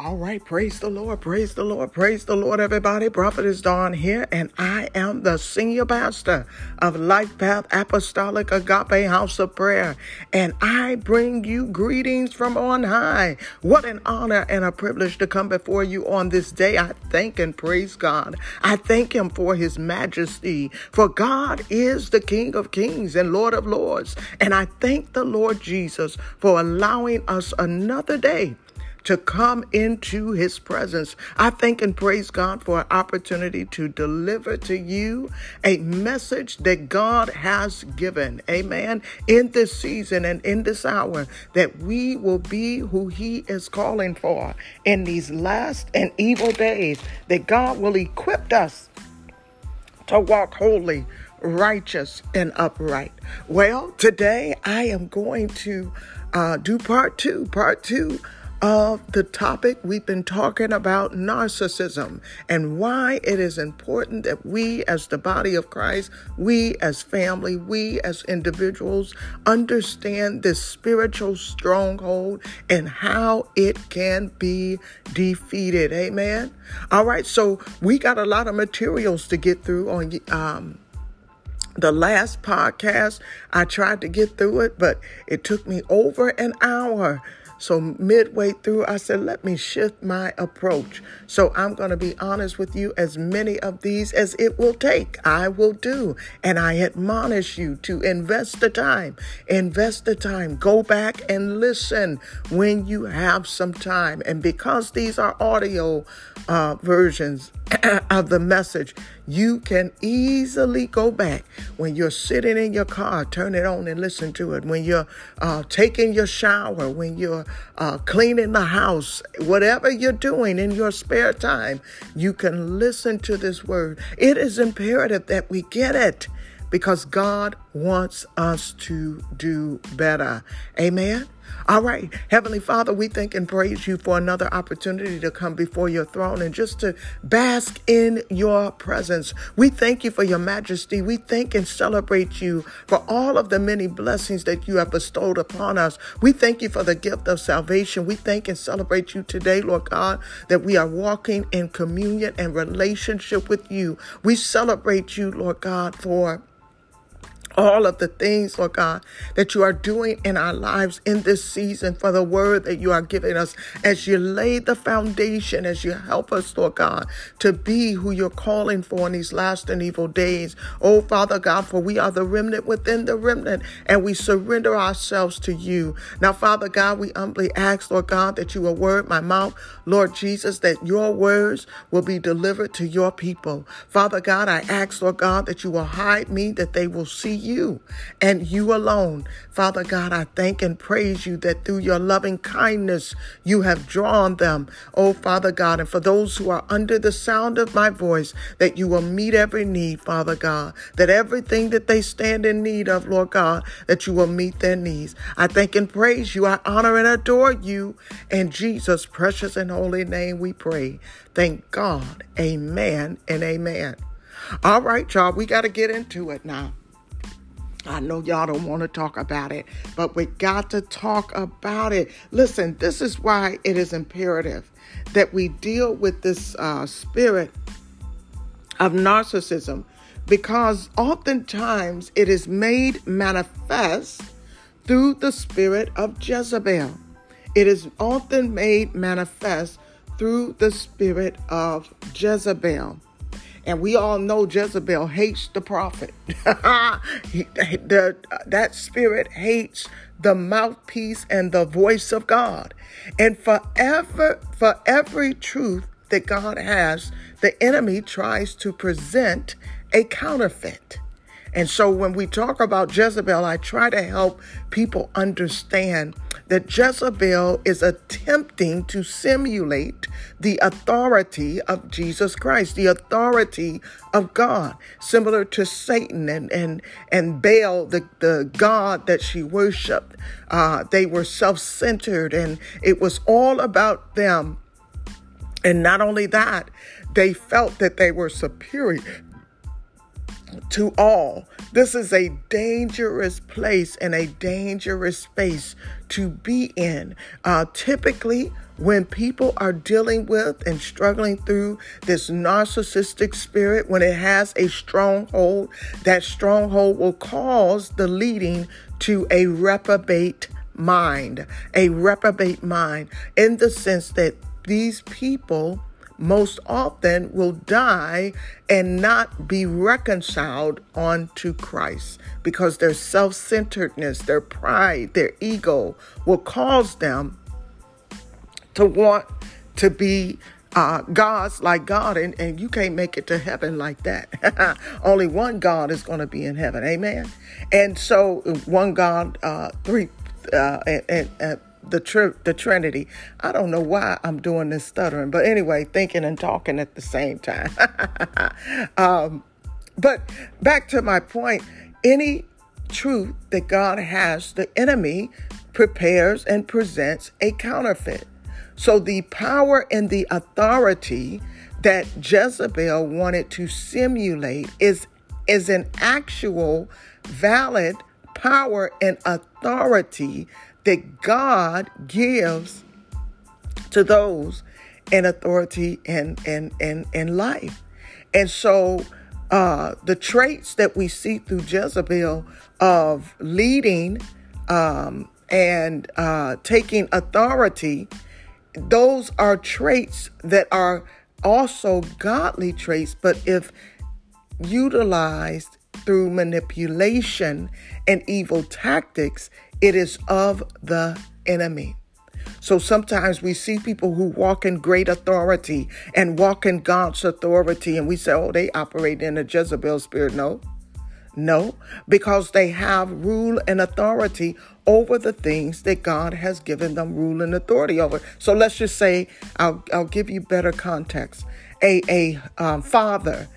All right, praise the Lord, praise the Lord, praise the Lord, everybody. Prophetess Dawn here, and I am the senior pastor of Life Path Apostolic Agape House of Prayer, and I bring you greetings from on high. What an honor and a privilege to come before you on this day. I thank and praise God. I thank Him for His majesty, for God is the King of kings and Lord of lords, and I thank the Lord Jesus for allowing us another day to come into his presence. I thank and praise God for an opportunity to deliver to you a message that God has given. Amen. In this season and in this hour, that we will be who he is calling for in these last and evil days, that God will equip us to walk holy righteous and upright. Well, today I am going to uh, do part two. Part two of the topic we've been talking about narcissism and why it is important that we as the body of Christ, we as family, we as individuals understand this spiritual stronghold and how it can be defeated. Amen. All right, so we got a lot of materials to get through on um the last podcast, I tried to get through it, but it took me over an hour so, midway through, I said, let me shift my approach. So, I'm going to be honest with you, as many of these as it will take, I will do. And I admonish you to invest the time. Invest the time. Go back and listen when you have some time. And because these are audio uh, versions, of the message, you can easily go back when you're sitting in your car, turn it on and listen to it. When you're uh, taking your shower, when you're uh, cleaning the house, whatever you're doing in your spare time, you can listen to this word. It is imperative that we get it because God wants us to do better. Amen. All right. Heavenly Father, we thank and praise you for another opportunity to come before your throne and just to bask in your presence. We thank you for your majesty. We thank and celebrate you for all of the many blessings that you have bestowed upon us. We thank you for the gift of salvation. We thank and celebrate you today, Lord God, that we are walking in communion and relationship with you. We celebrate you, Lord God, for all of the things, Lord God, that you are doing in our lives in this season for the word that you are giving us as you lay the foundation, as you help us, Lord God, to be who you're calling for in these last and evil days. Oh, Father God, for we are the remnant within the remnant and we surrender ourselves to you. Now, Father God, we humbly ask, Lord God, that you will word my mouth, Lord Jesus, that your words will be delivered to your people. Father God, I ask, Lord God, that you will hide me, that they will see you and you alone. Father God, I thank and praise you that through your loving kindness you have drawn them. Oh, Father God, and for those who are under the sound of my voice, that you will meet every need, Father God, that everything that they stand in need of, Lord God, that you will meet their needs. I thank and praise you. I honor and adore you. In Jesus' precious and name we pray. Thank God. Amen and amen. All right, y'all, we got to get into it now. I know y'all don't want to talk about it, but we got to talk about it. Listen, this is why it is imperative that we deal with this uh, spirit of narcissism because oftentimes it is made manifest through the spirit of Jezebel. It is often made manifest through the spirit of Jezebel. And we all know Jezebel hates the prophet. the, that spirit hates the mouthpiece and the voice of God. And forever, for every truth that God has, the enemy tries to present a counterfeit. And so when we talk about Jezebel, I try to help people understand that Jezebel is attempting to simulate the authority of Jesus Christ, the authority of God, similar to Satan and and and Baal, the, the God that she worshiped. Uh, they were self-centered and it was all about them. And not only that, they felt that they were superior to all. This is a dangerous place and a dangerous space to be in. Uh, typically, when people are dealing with and struggling through this narcissistic spirit, when it has a stronghold, that stronghold will cause the leading to a reprobate mind, a reprobate mind, in the sense that these people most often will die and not be reconciled onto Christ because their self centeredness, their pride, their ego will cause them to want to be uh, gods like God, and, and you can't make it to heaven like that. Only one God is going to be in heaven. Amen. And so, one God, uh, three, uh, and, and, and the tri- the Trinity. I don't know why I'm doing this stuttering, but anyway, thinking and talking at the same time. um, but back to my point, any truth that God has, the enemy prepares and presents a counterfeit. So the power and the authority that Jezebel wanted to simulate is is an actual valid power and authority that God gives to those in authority and in, in, in, life. And so uh, the traits that we see through Jezebel of leading um, and uh, taking authority, those are traits that are also godly traits, but if utilized through manipulation and evil tactics, it is of the enemy. So sometimes we see people who walk in great authority and walk in God's authority, and we say, oh, they operate in a Jezebel spirit. No, no, because they have rule and authority over the things that God has given them rule and authority over. So let's just say, I'll, I'll give you better context. A, a um, father,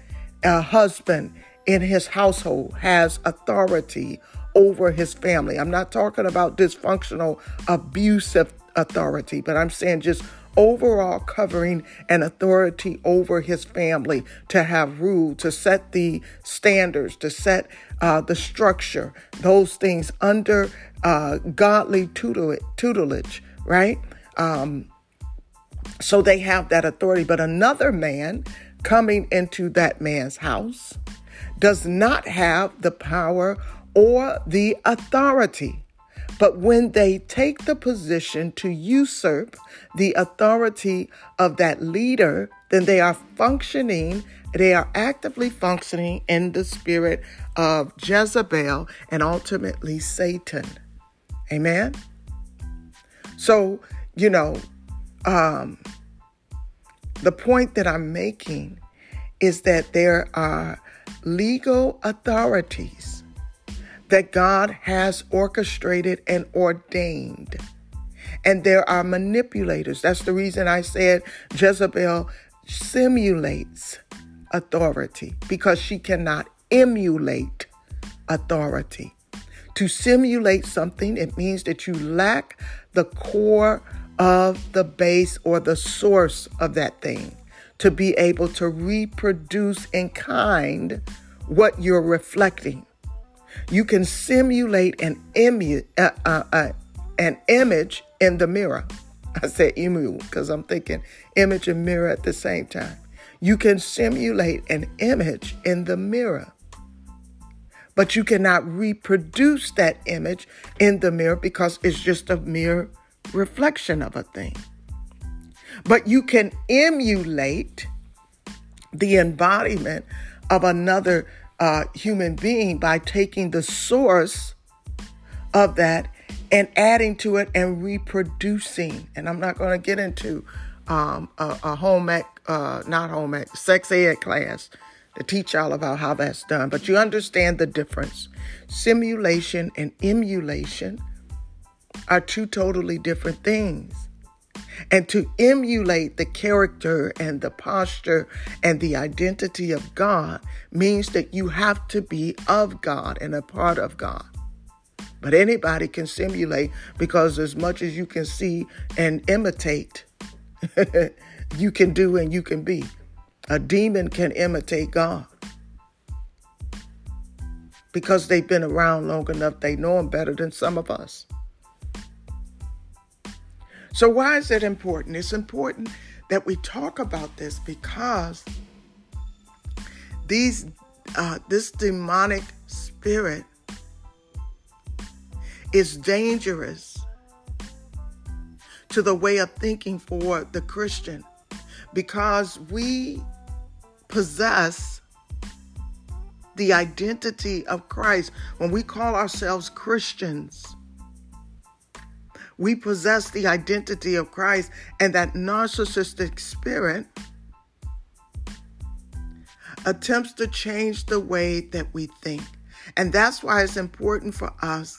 a husband in his household has authority over his family. I'm not talking about dysfunctional, abusive authority, but I'm saying just overall covering and authority over his family to have rule, to set the standards, to set uh, the structure, those things under uh, godly tutelage, right? Um, so they have that authority. But another man coming into that man's house does not have the power or the authority. But when they take the position to usurp the authority of that leader, then they are functioning, they are actively functioning in the spirit of Jezebel and ultimately Satan. Amen? So, you know, um, the point that I'm making is that there are legal authorities that God has orchestrated and ordained. And there are manipulators. That's the reason I said Jezebel simulates authority because she cannot emulate authority. To simulate something, it means that you lack the core of the base or the source of that thing to be able to reproduce in kind what you're reflecting. You can simulate an, imu- uh, uh, uh, an image in the mirror. I said emu because I'm thinking image and mirror at the same time. You can simulate an image in the mirror, but you cannot reproduce that image in the mirror because it's just a mere reflection of a thing. But you can emulate the embodiment of another uh, human being by taking the source of that and adding to it and reproducing. And I'm not going to get into um, a, a, home ec, uh, not home ec, sex ed class to teach y'all about how that's done. But you understand the difference. Simulation and emulation are two totally different things. And to emulate the character and the posture and the identity of God means that you have to be of God and a part of God. But anybody can simulate because as much as you can see and imitate, you can do and you can be. A demon can imitate God. because they've been around long enough, they know him better than some of us. So, why is it important? It's important that we talk about this because these uh, this demonic spirit is dangerous to the way of thinking for the Christian because we possess the identity of Christ. When we call ourselves Christians, we possess the identity of Christ, and that narcissistic spirit attempts to change the way that we think. And that's why it's important for us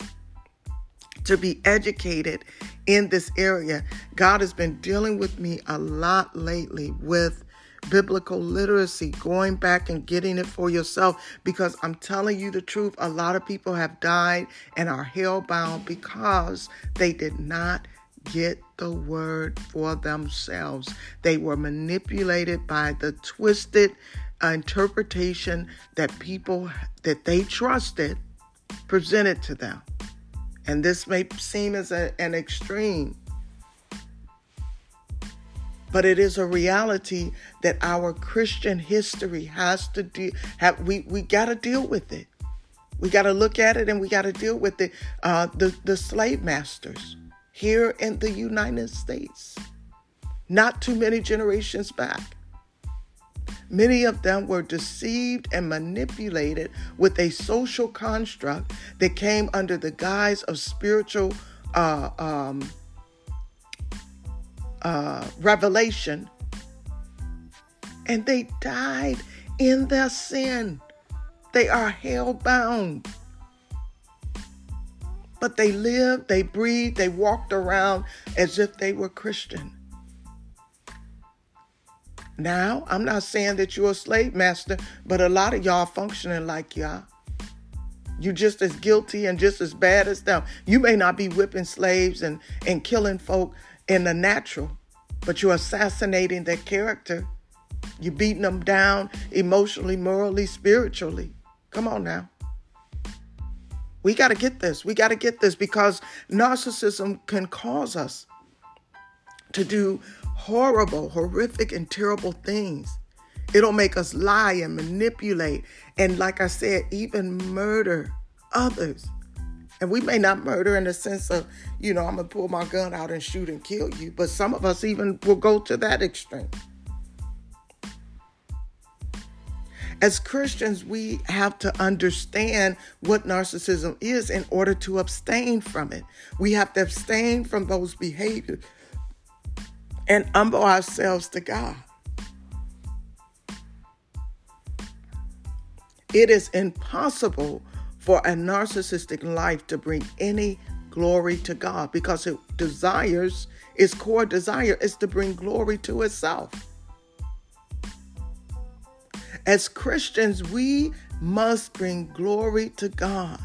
to be educated in this area. God has been dealing with me a lot lately with biblical literacy, going back and getting it for yourself. Because I'm telling you the truth, a lot of people have died and are hell-bound because they did not get the word for themselves. They were manipulated by the twisted interpretation that people that they trusted presented to them. And this may seem as a, an extreme, but it is a reality that our Christian history has to do. Have we we got to deal with it. We got to look at it and we got to deal with it. Uh, the the slave masters here in the United States, not too many generations back. Many of them were deceived and manipulated with a social construct that came under the guise of spiritual uh, um, uh, revelation. And they died in their sin. They are hell bound. But they lived, they breathed, they walked around as if they were Christian. Now, I'm not saying that you're a slave master, but a lot of y'all functioning like y'all. You're just as guilty and just as bad as them. You may not be whipping slaves and, and killing folk in the natural, but you're assassinating their character. You're beating them down emotionally, morally, spiritually. Come on now. We got to get this. We got to get this because narcissism can cause us to do horrible, horrific, and terrible things. It'll make us lie and manipulate, and like I said, even murder others. And we may not murder in the sense of, you know, I'm going to pull my gun out and shoot and kill you, but some of us even will go to that extreme. As Christians, we have to understand what narcissism is in order to abstain from it. We have to abstain from those behaviors and humble ourselves to God. It is impossible for a narcissistic life to bring any glory to God because it desires, its core desire is to bring glory to itself. As Christians, we must bring glory to God.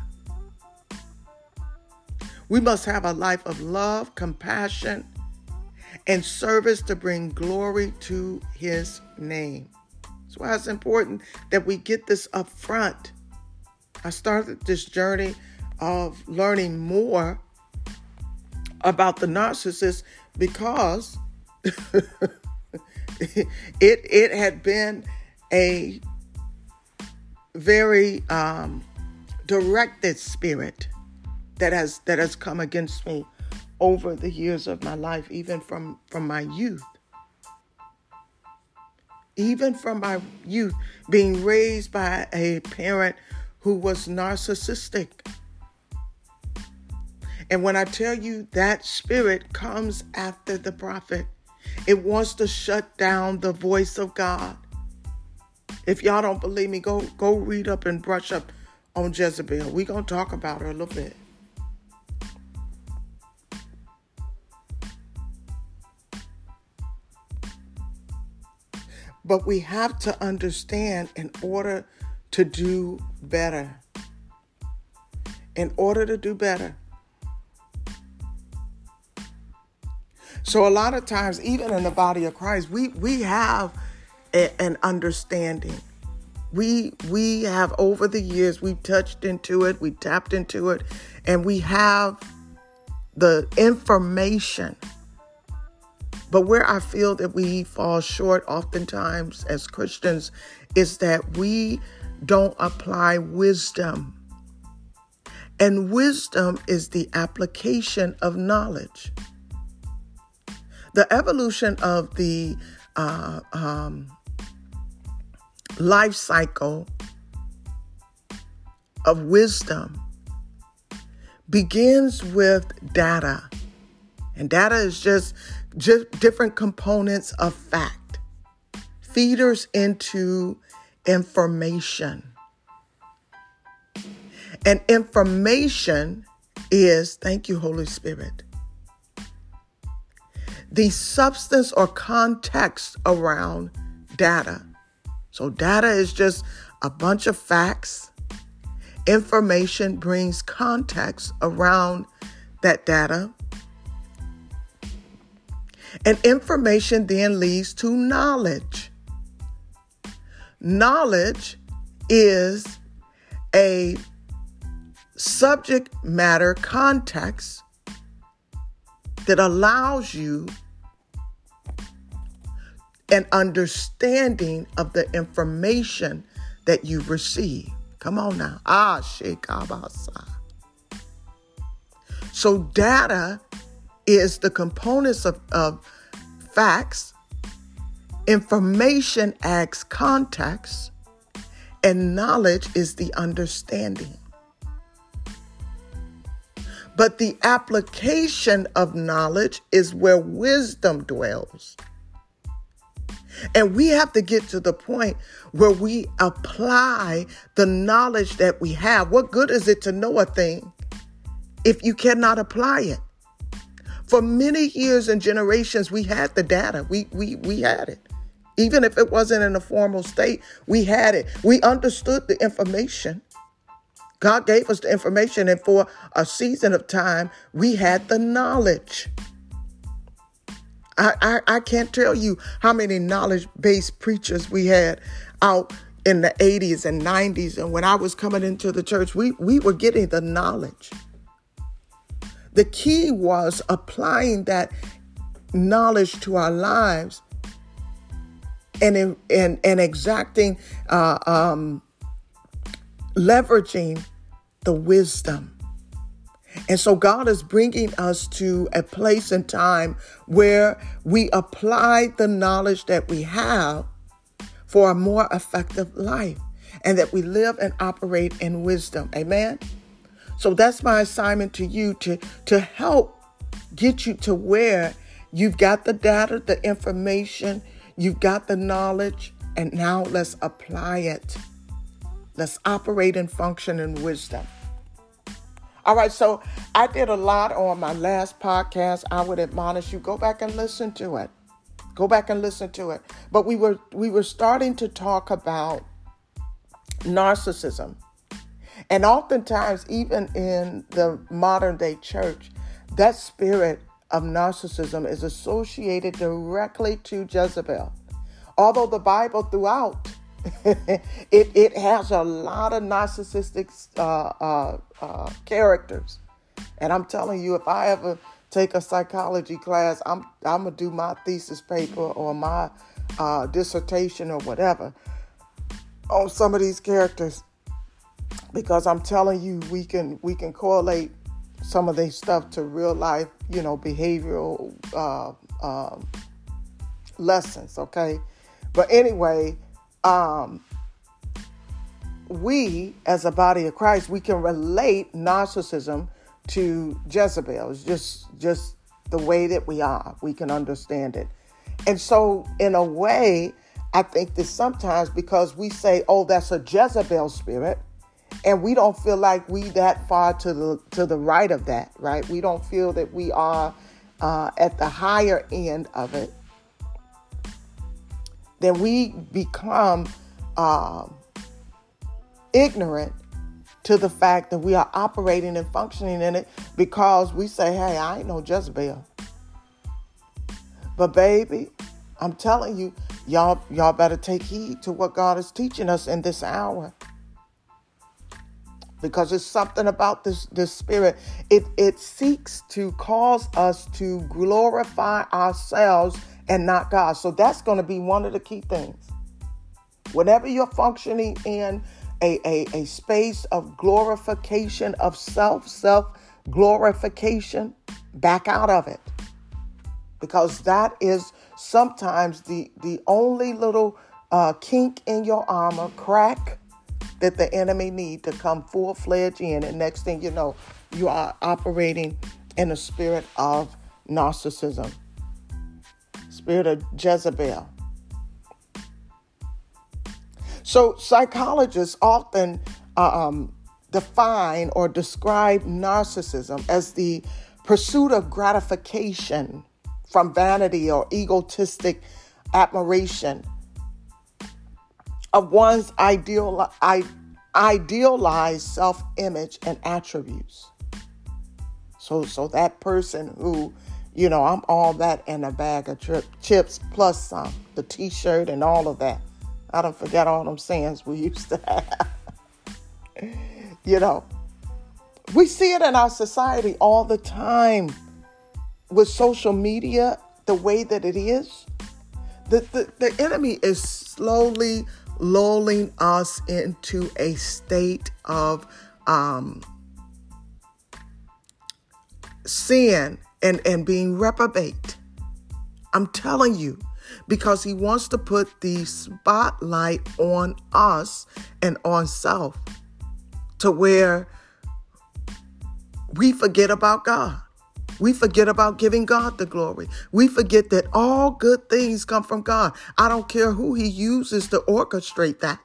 We must have a life of love, compassion, and service to bring glory to his name. That's why it's important that we get this up front. I started this journey of learning more about the narcissist because it it had been a very um, directed spirit that has that has come against me over the years of my life, even from, from my youth. Even from my youth, being raised by a parent who was narcissistic. And when I tell you that spirit comes after the prophet, it wants to shut down the voice of God. If y'all don't believe me, go go read up and brush up on Jezebel. We're gonna talk about her a little bit. But we have to understand in order to do better. In order to do better. So a lot of times, even in the body of Christ, we we have a, an understanding. we we have over the years we've touched into it, we tapped into it, and we have the information. But where I feel that we fall short oftentimes as Christians is that we don't apply wisdom. And wisdom is the application of knowledge. The evolution of the uh, um, life cycle of wisdom begins with data. And data is just, just different components of fact, feeders into information. And information is, thank you, Holy Spirit, the substance or context around data. So, data is just a bunch of facts. Information brings context around that data. And information then leads to knowledge. Knowledge is a subject matter context that allows you an understanding of the information that you receive. Come on now. Ah, Shekabasa. So, data is the components of, of facts, information acts context, and knowledge is the understanding. But the application of knowledge is where wisdom dwells. And we have to get to the point where we apply the knowledge that we have. What good is it to know a thing if you cannot apply it? For many years and generations, we had the data. We, we, we had it. Even if it wasn't in a formal state, we had it. We understood the information. God gave us the information, and for a season of time, we had the knowledge. I, I, I can't tell you how many knowledge based preachers we had out in the 80s and 90s. And when I was coming into the church, we, we were getting the knowledge. The key was applying that knowledge to our lives and, and, and exacting uh, um, leveraging the wisdom. And so God is bringing us to a place and time where we apply the knowledge that we have for a more effective life and that we live and operate in wisdom. Amen. So that's my assignment to you to, to help get you to where you've got the data, the information, you've got the knowledge, and now let's apply it. Let's operate and function in wisdom. All right, so I did a lot on my last podcast. I would admonish you go back and listen to it. Go back and listen to it. But we were we were starting to talk about narcissism. And oftentimes even in the modern day church, that spirit of narcissism is associated directly to Jezebel. Although the Bible throughout it, it has a lot of narcissistic uh, uh, uh, characters. And I'm telling you, if I ever take a psychology class, I'm, I'm to do my thesis paper or my uh, dissertation or whatever on some of these characters because I'm telling you, we can we can correlate some of these stuff to real life, you know, behavioral uh, uh, lessons. Okay, but anyway, um, we as a body of Christ, we can relate narcissism to Jezebel. It's just just the way that we are. We can understand it. And so in a way, I think that sometimes because we say, "Oh, that's a Jezebel spirit," and we don't feel like we that far to the to the right of that, right? We don't feel that we are uh, at the higher end of it then we become um, ignorant to the fact that we are operating and functioning in it because we say, hey, I ain't no Jezebel. But baby, I'm telling you, y'all y'all better take heed to what God is teaching us in this hour. Because it's something about this this spirit. It it seeks to cause us to glorify ourselves and not God. So that's going to be one of the key things. Whenever you're functioning in a, a, a space of glorification of self, self glorification, back out of it. Because that is sometimes the, the only little uh, kink in your armor, crack that the enemy need to come full fledged in. And next thing you know, you are operating in a spirit of narcissism, spirit of Jezebel. So psychologists often uh, um, define or describe narcissism as the pursuit of gratification from vanity or egotistic admiration of one's ideal, idealized self image and attributes. So, so that person who, you know, I'm all that and a bag of trip, chips plus some, the t shirt and all of that. I don't forget all them sayings we used to have. you know, we see it in our society all the time with social media, the way that it is. The, the, the enemy is slowly lulling us into a state of um, sin and, and being reprobate. I'm telling you, because he wants to put the spotlight on us and on self to where we forget about God. We forget about giving God the glory. We forget that all good things come from God. I don't care who he uses to orchestrate that.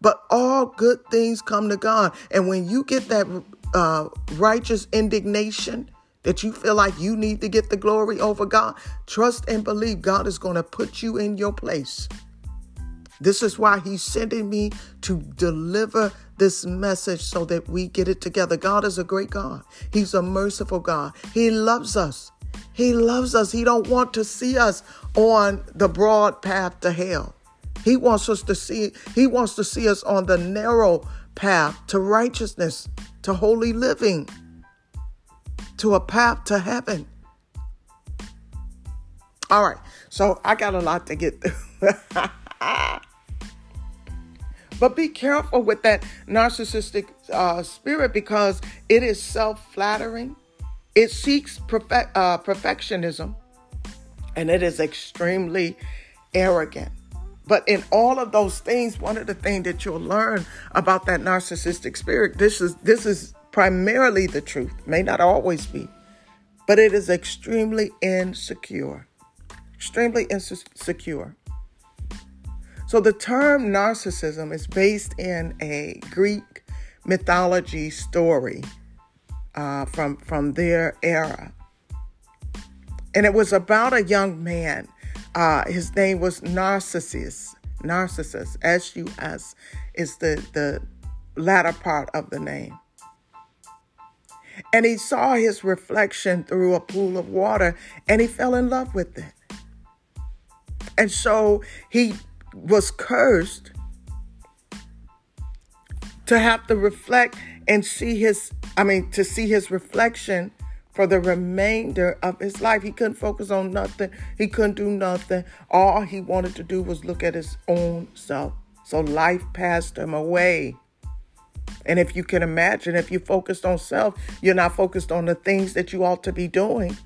But all good things come to God. And when you get that uh, righteous indignation, that you feel like you need to get the glory over God, trust and believe God is going to put you in your place. This is why He's sending me to deliver this message so that we get it together. God is a great God. He's a merciful God. He loves us. He loves us. He don't want to see us on the broad path to hell. He wants us to see he wants to see us on the narrow path to righteousness, to holy living to a path to heaven. All right, so I got a lot to get through. but be careful with that narcissistic uh, spirit because it is self flattering, it seeks perfect, uh, perfectionism, and it is extremely arrogant. But in all of those things, one of the things that you'll learn about that narcissistic spirit, this is this is primarily the truth, may not always be, but it is extremely insecure. Extremely insecure. So the term narcissism is based in a Greek mythology story uh, from, from their era. And it was about a young man. Uh, his name was Narcissus. Narcissus, S U S, is the, the latter part of the name. And he saw his reflection through a pool of water and he fell in love with it. And so he was cursed to have to reflect and see his, I mean, to see his reflection for the remainder of his life. He couldn't focus on nothing, he couldn't do nothing. All he wanted to do was look at his own self. So life passed him away. And if you can imagine, if you focused on self, you're not focused on the things that you ought to be doing.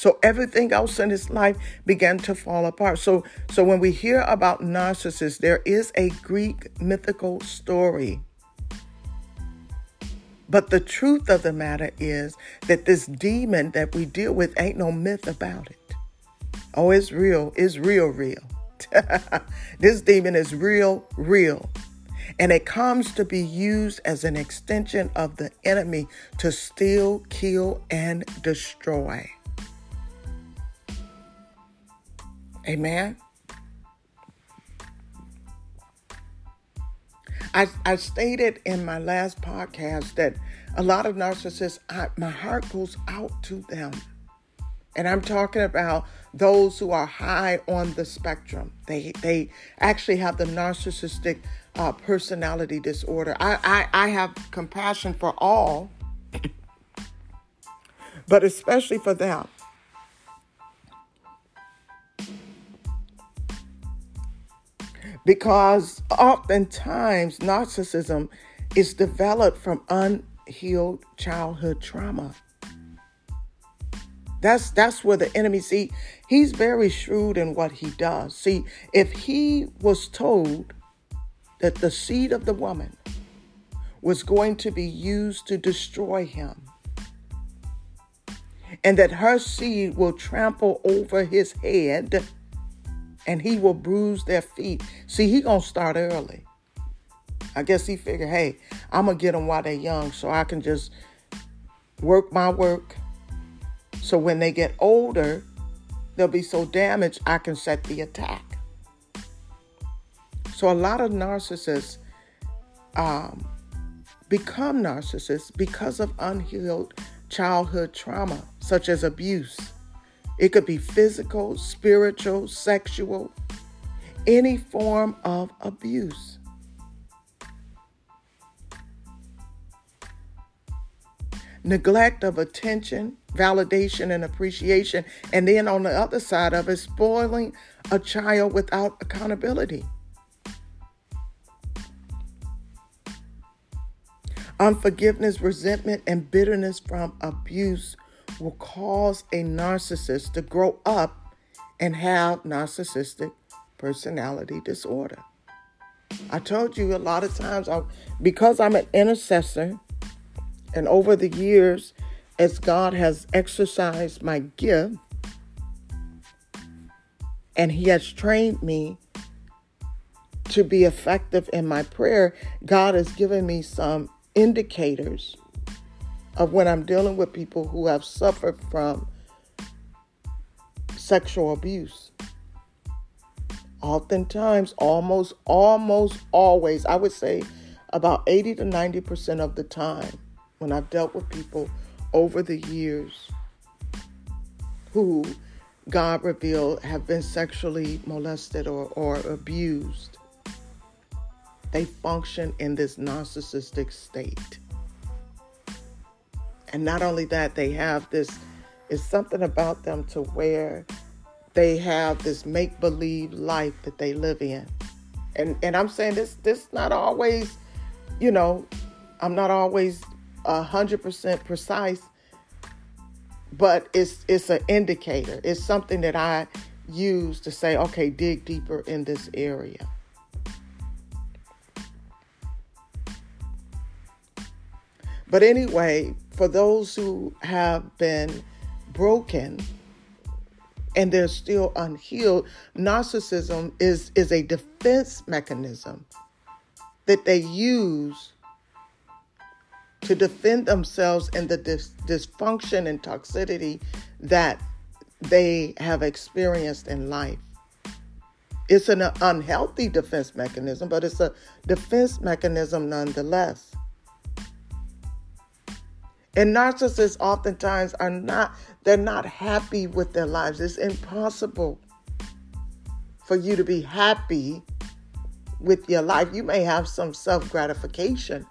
So everything else in his life began to fall apart. So so when we hear about narcissists, there is a Greek mythical story. But the truth of the matter is that this demon that we deal with ain't no myth about it. Oh, it's real. It's real, real. this demon is real, real. And it comes to be used as an extension of the enemy to steal, kill, and destroy. Amen. I, I stated in my last podcast that a lot of narcissists, I, my heart goes out to them And I'm talking about those who are high on the spectrum. They they actually have the narcissistic uh, personality disorder. I, I I have compassion for all, but especially for them. Because oftentimes narcissism is developed from unhealed childhood trauma. That's that's where the enemy see he's very shrewd in what he does. See, if he was told that the seed of the woman was going to be used to destroy him and that her seed will trample over his head and he will bruise their feet. See, he to start early. I guess he figured, hey, I'm to get them while they're young so I can just work my work so when they get older, they'll be so damaged, I can set the attack. So a lot of narcissists um, become narcissists because of unhealed childhood trauma, such as abuse. It could be physical, spiritual, sexual, any form of abuse. neglect of attention, validation, and appreciation. And then on the other side of it, spoiling a child without accountability. Unforgiveness, resentment, and bitterness from abuse will cause a narcissist to grow up and have narcissistic personality disorder. I told you a lot of times, I, because I'm an intercessor, and over the years, as God has exercised my gift, and He has trained me to be effective in my prayer, God has given me some indicators of when I'm dealing with people who have suffered from sexual abuse. Oftentimes, almost, almost always, I would say about 80 to 90% of the time, when I've dealt with people over the years who God revealed have been sexually molested or, or abused, they function in this narcissistic state. And not only that, they have this, it's something about them to where they have this make believe life that they live in. And and I'm saying this this not always, you know, I'm not always a hundred percent precise, but it's it's an indicator. It's something that I use to say, okay, dig deeper in this area. But anyway, for those who have been broken and they're still unhealed, narcissism is, is a defense mechanism that they use to defend themselves in the dis- dysfunction and toxicity that they have experienced in life. It's an unhealthy defense mechanism, but it's a defense mechanism nonetheless. And narcissists oftentimes are not, they're not happy with their lives. It's impossible for you to be happy with your life. You may have some self gratification,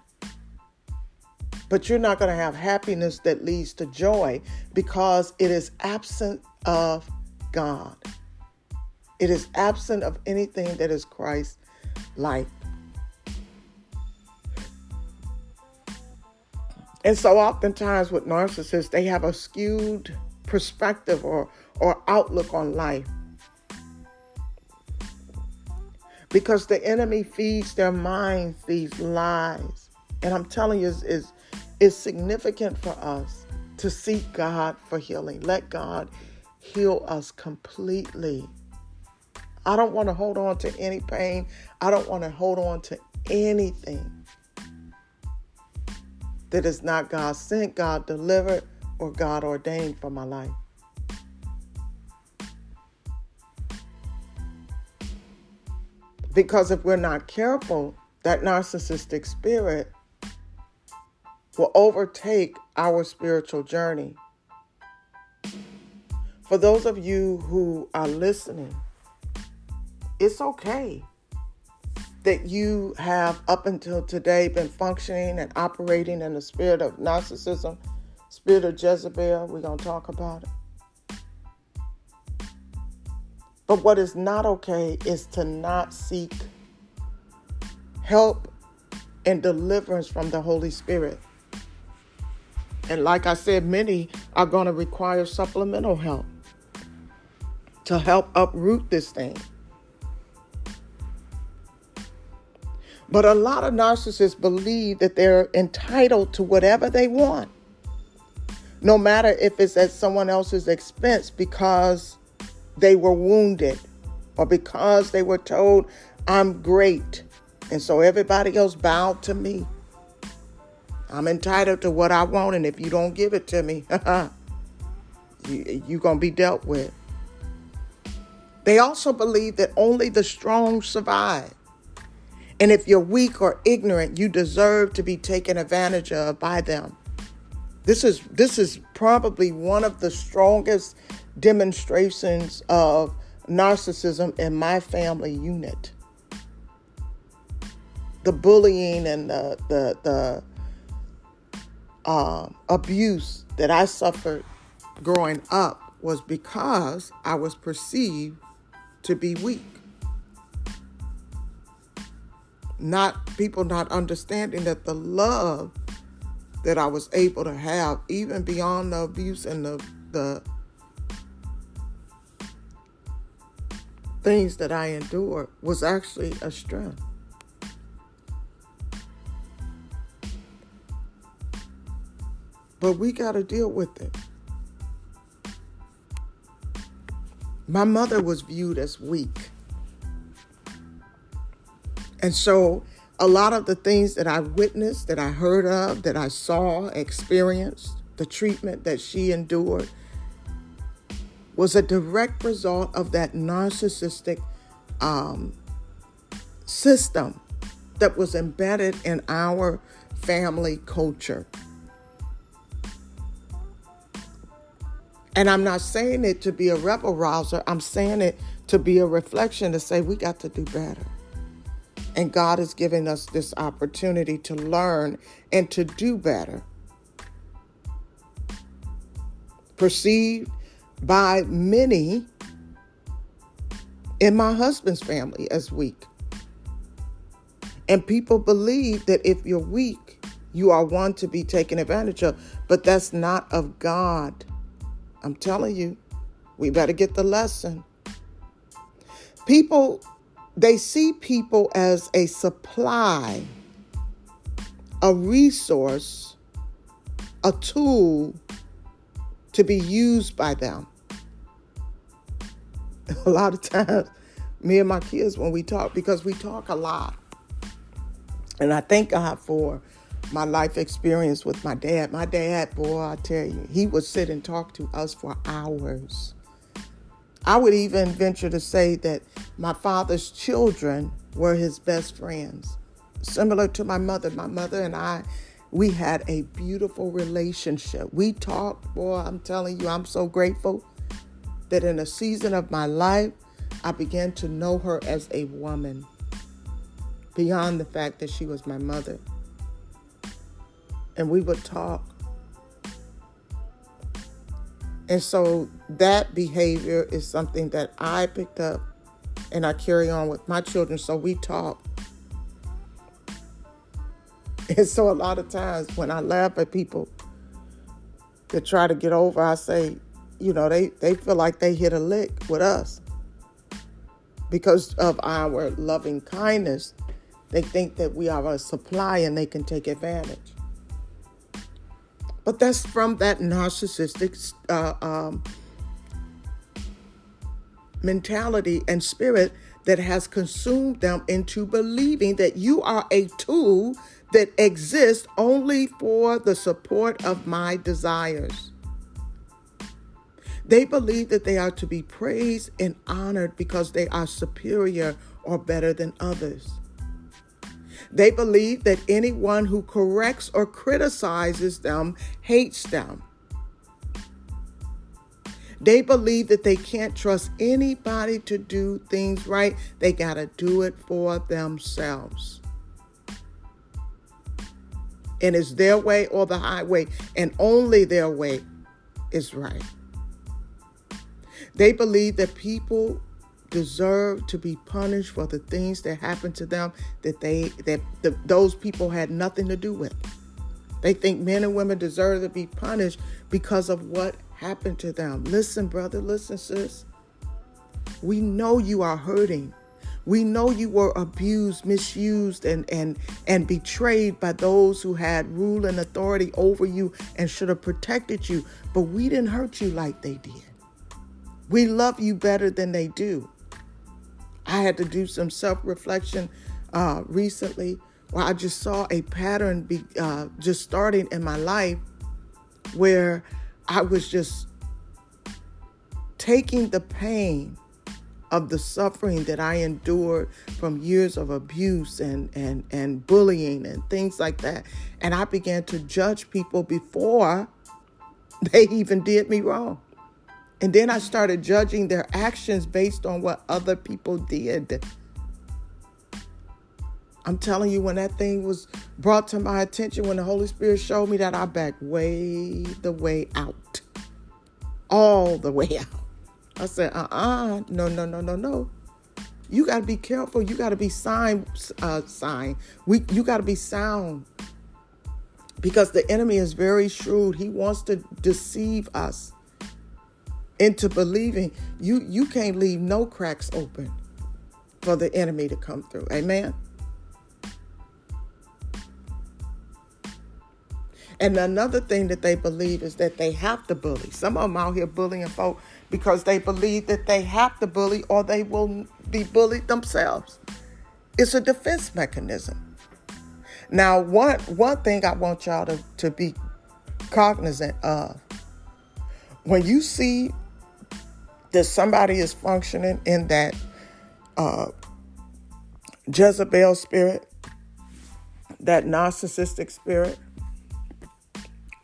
but you're not going to have happiness that leads to joy because it is absent of God. It is absent of anything that is Christ like. And so oftentimes with narcissists, they have a skewed perspective or, or outlook on life. Because the enemy feeds their minds these lies. And I'm telling you, is is it's significant for us to seek God for healing. Let God heal us completely. I don't want to hold on to any pain. I don't want to hold on to anything that is not God sent, God delivered, or God ordained for my life. Because if we're not careful, that narcissistic spirit will overtake our spiritual journey. For those of you who are listening, it's okay that you have up until today been functioning and operating in the spirit of narcissism, spirit of Jezebel. We're going to talk about it. But what is not okay is to not seek help and deliverance from the Holy Spirit. And like I said, many are going to require supplemental help to help uproot this thing. But a lot of narcissists believe that they're entitled to whatever they want, no matter if it's at someone else's expense because they were wounded or because they were told, I'm great. And so everybody else bowed to me. I'm entitled to what I want, and if you don't give it to me, you, you're going to be dealt with. They also believe that only the strong survive. And if you're weak or ignorant, you deserve to be taken advantage of by them. This is this is probably one of the strongest demonstrations of narcissism in my family unit. The bullying and the the the uh, abuse that I suffered growing up was because I was perceived to be weak not people not understanding that the love that I was able to have, even beyond the abuse and the the things that I endured, was actually a strength. But we got to deal with it. My mother was viewed as weak. And so a lot of the things that I witnessed, that I heard of, that I saw, experienced, the treatment that she endured was a direct result of that narcissistic um, system that was embedded in our family culture. And I'm not saying it to be a rebel rouser, I'm saying it to be a reflection to say we got to do better. And God has given us this opportunity to learn and to do better. Perceived by many in my husband's family as weak. And people believe that if you're weak, you are one to be taken advantage of. But that's not of God. I'm telling you, we better get the lesson. People they see people as a supply, a resource, a tool to be used by them. A lot of times, me and my kids, when we talk, because we talk a lot, and I thank God for my life experience with my dad. My dad, boy, I tell you, he would sit and talk to us for hours. I would even venture to say that my father's children were his best friends. Similar to my mother, my mother and I, we had a beautiful relationship. We talked, boy, I'm telling you, I'm so grateful that in a season of my life, I began to know her as a woman beyond the fact that she was my mother. And we would talk and so that behavior is something that I picked up and I carry on with my children. So we talk. And so a lot of times when I laugh at people that try to get over, I say, you know, they, they feel like they hit a lick with us. Because of our loving kindness, they think that we are a supply and they can take advantage. But that's from that narcissistic uh, um, mentality and spirit that has consumed them into believing that you are a tool that exists only for the support of my desires. They believe that they are to be praised and honored because they are superior or better than others. They believe that anyone who corrects or criticizes them hates them. They believe that they can't trust anybody to do things right. They got to do it for themselves. And it's their way or the highway, and only their way is right. They believe that people deserve to be punished for the things that happened to them that they that the, those people had nothing to do with. They think men and women deserve to be punished because of what happened to them. Listen, brother, listen, sis. We know you are hurting. We know you were abused, misused, and, and, and betrayed by those who had rule and authority over you and should have protected you. But we didn't hurt you like they did. We love you better than they do. I had to do some self reflection uh, recently where I just saw a pattern be, uh, just starting in my life where I was just taking the pain of the suffering that I endured from years of abuse and, and, and bullying and things like that. And I began to judge people before they even did me wrong. And then I started judging their actions based on what other people did. I'm telling you, when that thing was brought to my attention, when the Holy Spirit showed me that, I backed way the way out. All the way out. I said, uh uh-uh, uh no, no, no, no, no. You got to be careful. You got to be sign, uh, sign. We, you got to be sound because the enemy is very shrewd. He wants to deceive us into believing you. You can't leave no cracks open for the enemy to come through. Amen. And another thing that they believe is that they have to bully. Some of them out here bullying folk because they believe that they have to bully or they will be bullied themselves. It's a defense mechanism. Now, one one thing I want y'all to, to be cognizant of when you see that somebody is functioning in that uh, Jezebel spirit, that narcissistic spirit,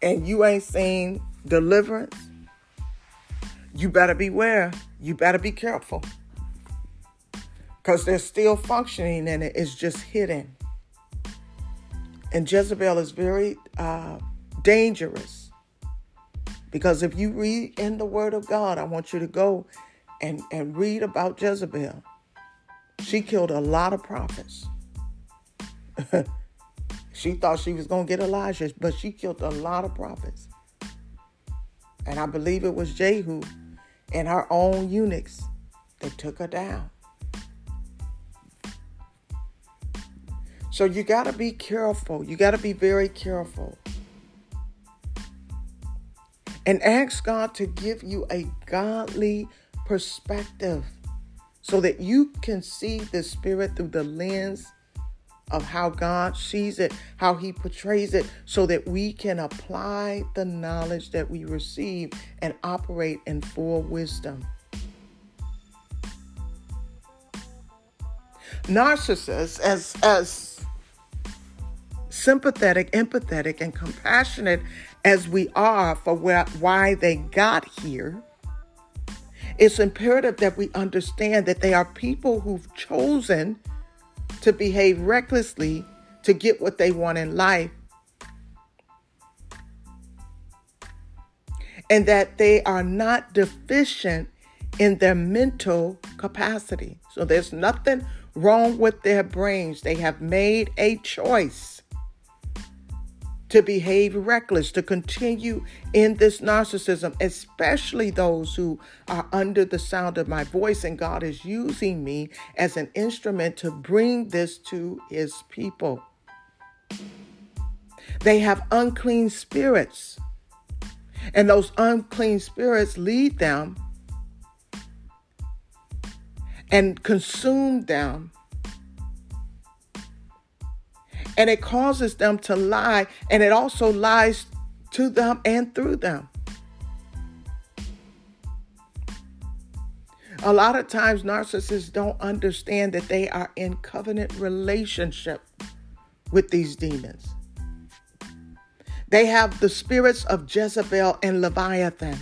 and you ain't seen deliverance, you better beware. You better be careful. Because they're still functioning and it is just hidden. And Jezebel is very uh, dangerous. Because if you read in the Word of God, I want you to go and, and read about Jezebel. She killed a lot of prophets. She thought she was going to get Elijah, but she killed a lot of prophets. And I believe it was Jehu and her own eunuchs that took her down. So you got to be careful. You got to be very careful. And ask God to give you a godly perspective so that you can see the Spirit through the lens of how God sees it, how He portrays it, so that we can apply the knowledge that we receive and operate in full wisdom. Narcissists, as, as sympathetic, empathetic, and compassionate as we are for where, why they got here, it's imperative that we understand that they are people who've chosen to behave recklessly to get what they want in life. And that they are not deficient in their mental capacity. So there's nothing wrong with their brains. They have made a choice to behave reckless, to continue in this narcissism, especially those who are under the sound of my voice. And God is using me as an instrument to bring this to his people. They have unclean spirits, and those unclean spirits lead them and consume them and it causes them to lie, and it also lies to them and through them. A lot of times, narcissists don't understand that they are in covenant relationship with these demons. They have the spirits of Jezebel and Leviathan.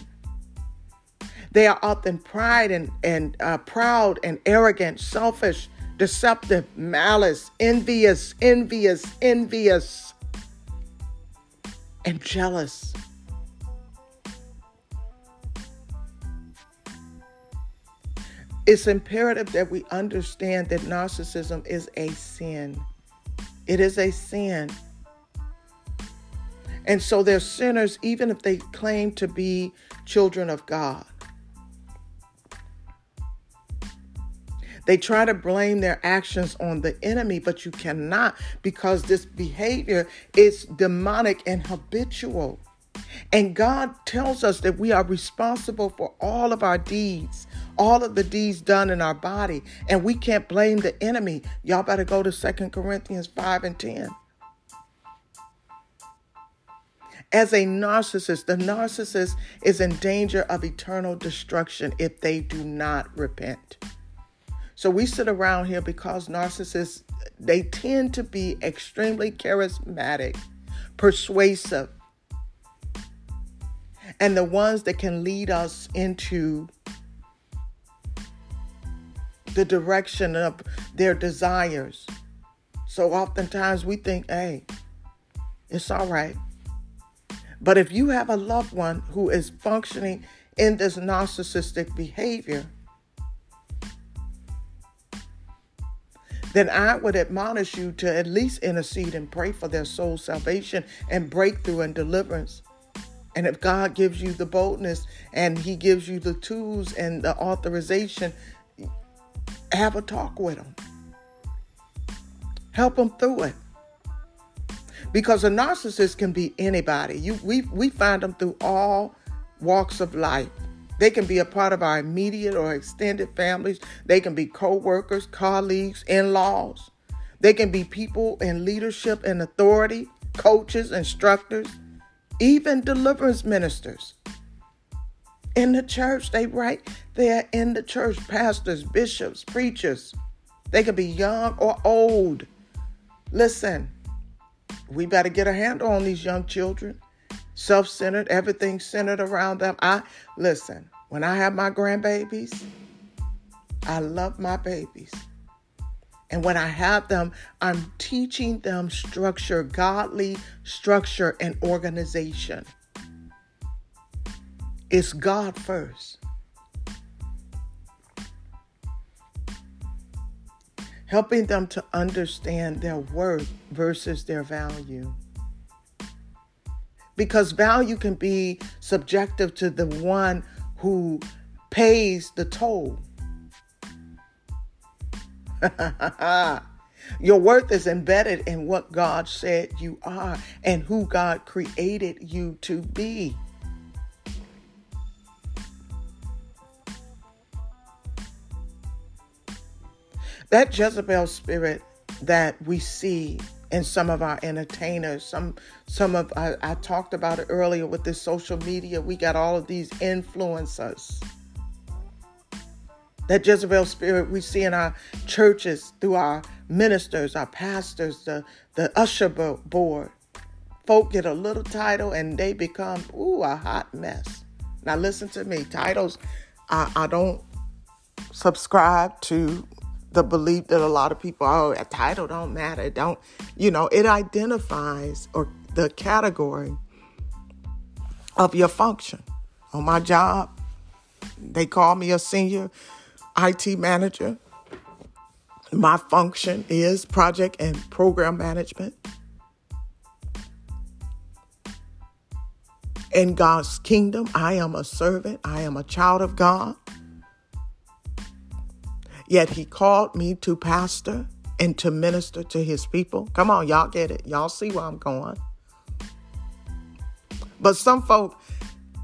They are often pride and, and uh, proud and arrogant, selfish, deceptive, malice, envious, envious, envious, and jealous. It's imperative that we understand that narcissism is a sin. It is a sin. And so they're sinners even if they claim to be children of God. They try to blame their actions on the enemy, but you cannot because this behavior is demonic and habitual. And God tells us that we are responsible for all of our deeds, all of the deeds done in our body, and we can't blame the enemy. Y'all better go to Second Corinthians 5 and 10. As a narcissist, the narcissist is in danger of eternal destruction if they do not repent. So we sit around here because narcissists they tend to be extremely charismatic, persuasive, and the ones that can lead us into the direction of their desires. So oftentimes we think, hey, it's all right. But if you have a loved one who is functioning in this narcissistic behavior, then I would admonish you to at least intercede and pray for their soul salvation and breakthrough and deliverance. And if God gives you the boldness and He gives you the tools and the authorization, have a talk with them. Help them through it. Because a narcissist can be anybody. You, we, we find them through all walks of life. They can be a part of our immediate or extended families. They can be co workers, colleagues, in laws. They can be people in leadership and authority, coaches, instructors even deliverance ministers in the church. They right there in the church, pastors, bishops, preachers. They could be young or old. Listen, we better get a handle on these young children. Self-centered, everything centered around them. I listen, when I have my grandbabies, I love my babies. And when I have them, I'm teaching them structure, godly structure and organization. It's God first. Helping them to understand their worth versus their value. Because value can be subjective to the one who pays the toll. Your worth is embedded in what God said you are and who God created you to be. That Jezebel spirit that we see in some of our entertainers, some some of I, I talked about it earlier with this social media. We got all of these influencers that Jezebel spirit we see in our churches through our ministers, our pastors, the, the usher board. Folk get a little title and they become, ooh, a hot mess. Now, listen to me. Titles, I, I don't subscribe to the belief that a lot of people, oh, a title don't matter. Don't, you know, it identifies or the category of your function. On my job, they call me a senior IT manager. My function is project and program management. In God's kingdom, I am a servant, I am a child of God. Yet He called me to pastor and to minister to His people. Come on, y'all get it. Y'all see where I'm going. But some folk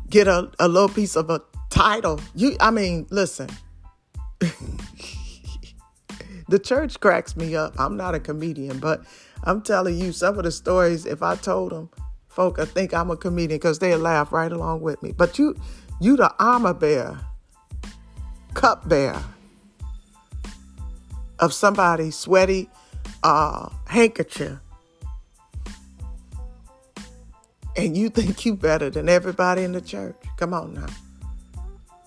get a, a little piece of a title. You, I mean, listen, the church cracks me up. I'm not a comedian, but I'm telling you some of the stories. If I told them, folk, I think I'm a comedian because they laugh right along with me. But you, you the armor bearer, cup bearer of somebody's sweaty uh, handkerchief, and you think you better than everybody in the church. Come on now.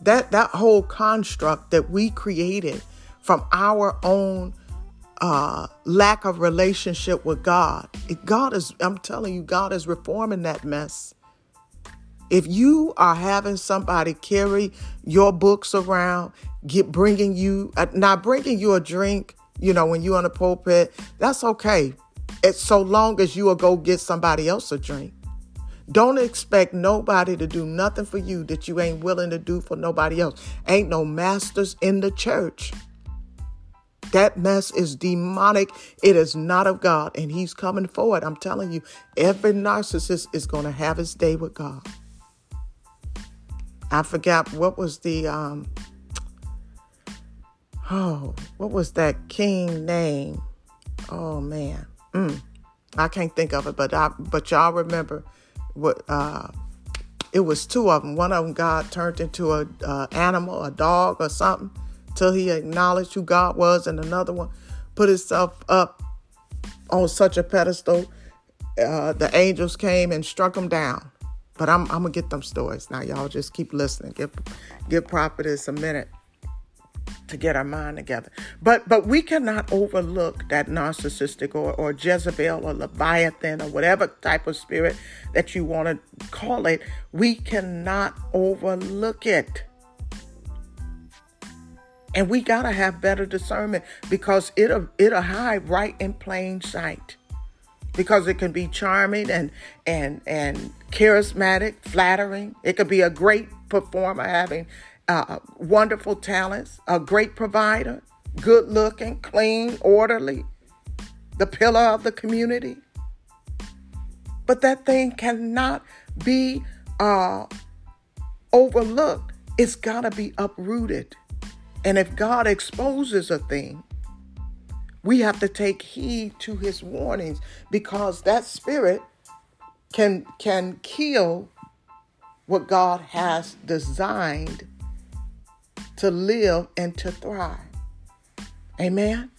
that that whole construct that we created from our own uh, lack of relationship with God. God is, I'm telling you, God is reforming that mess. If you are having somebody carry your books around, get bringing you, uh, not bringing you a drink, you know, when you're on the pulpit, that's okay. It's so long as you will go get somebody else a drink. Don't expect nobody to do nothing for you that you ain't willing to do for nobody else. Ain't no masters in the church. That mess is demonic. It is not of God. And he's coming forward. I'm telling you, every narcissist is going to have his day with God. I forgot what was the um oh, what was that king name? Oh man. Mm, I can't think of it, but I but y'all remember what uh it was two of them. One of them God turned into a uh, animal, a dog or something, till he acknowledged who God was, and another one put himself up on such a pedestal. Uh, the angels came and struck him down. But I'm, I'm gonna get them stories now. Y'all just keep listening. Give give prophetess a minute to get our mind together. But but we cannot overlook that narcissistic or, or Jezebel or Leviathan or whatever type of spirit that you want to call it. We cannot overlook it. And we gotta have better discernment because it'll it'll hide right in plain sight because it can be charming and and and charismatic, flattering. It could be a great performer having uh, wonderful talents, a great provider, good looking, clean, orderly, the pillar of the community. But that thing cannot be uh, overlooked. It's got to be uprooted. And if God exposes a thing, we have to take heed to his warnings because that spirit can can kill what God has designed to live and to thrive. Amen.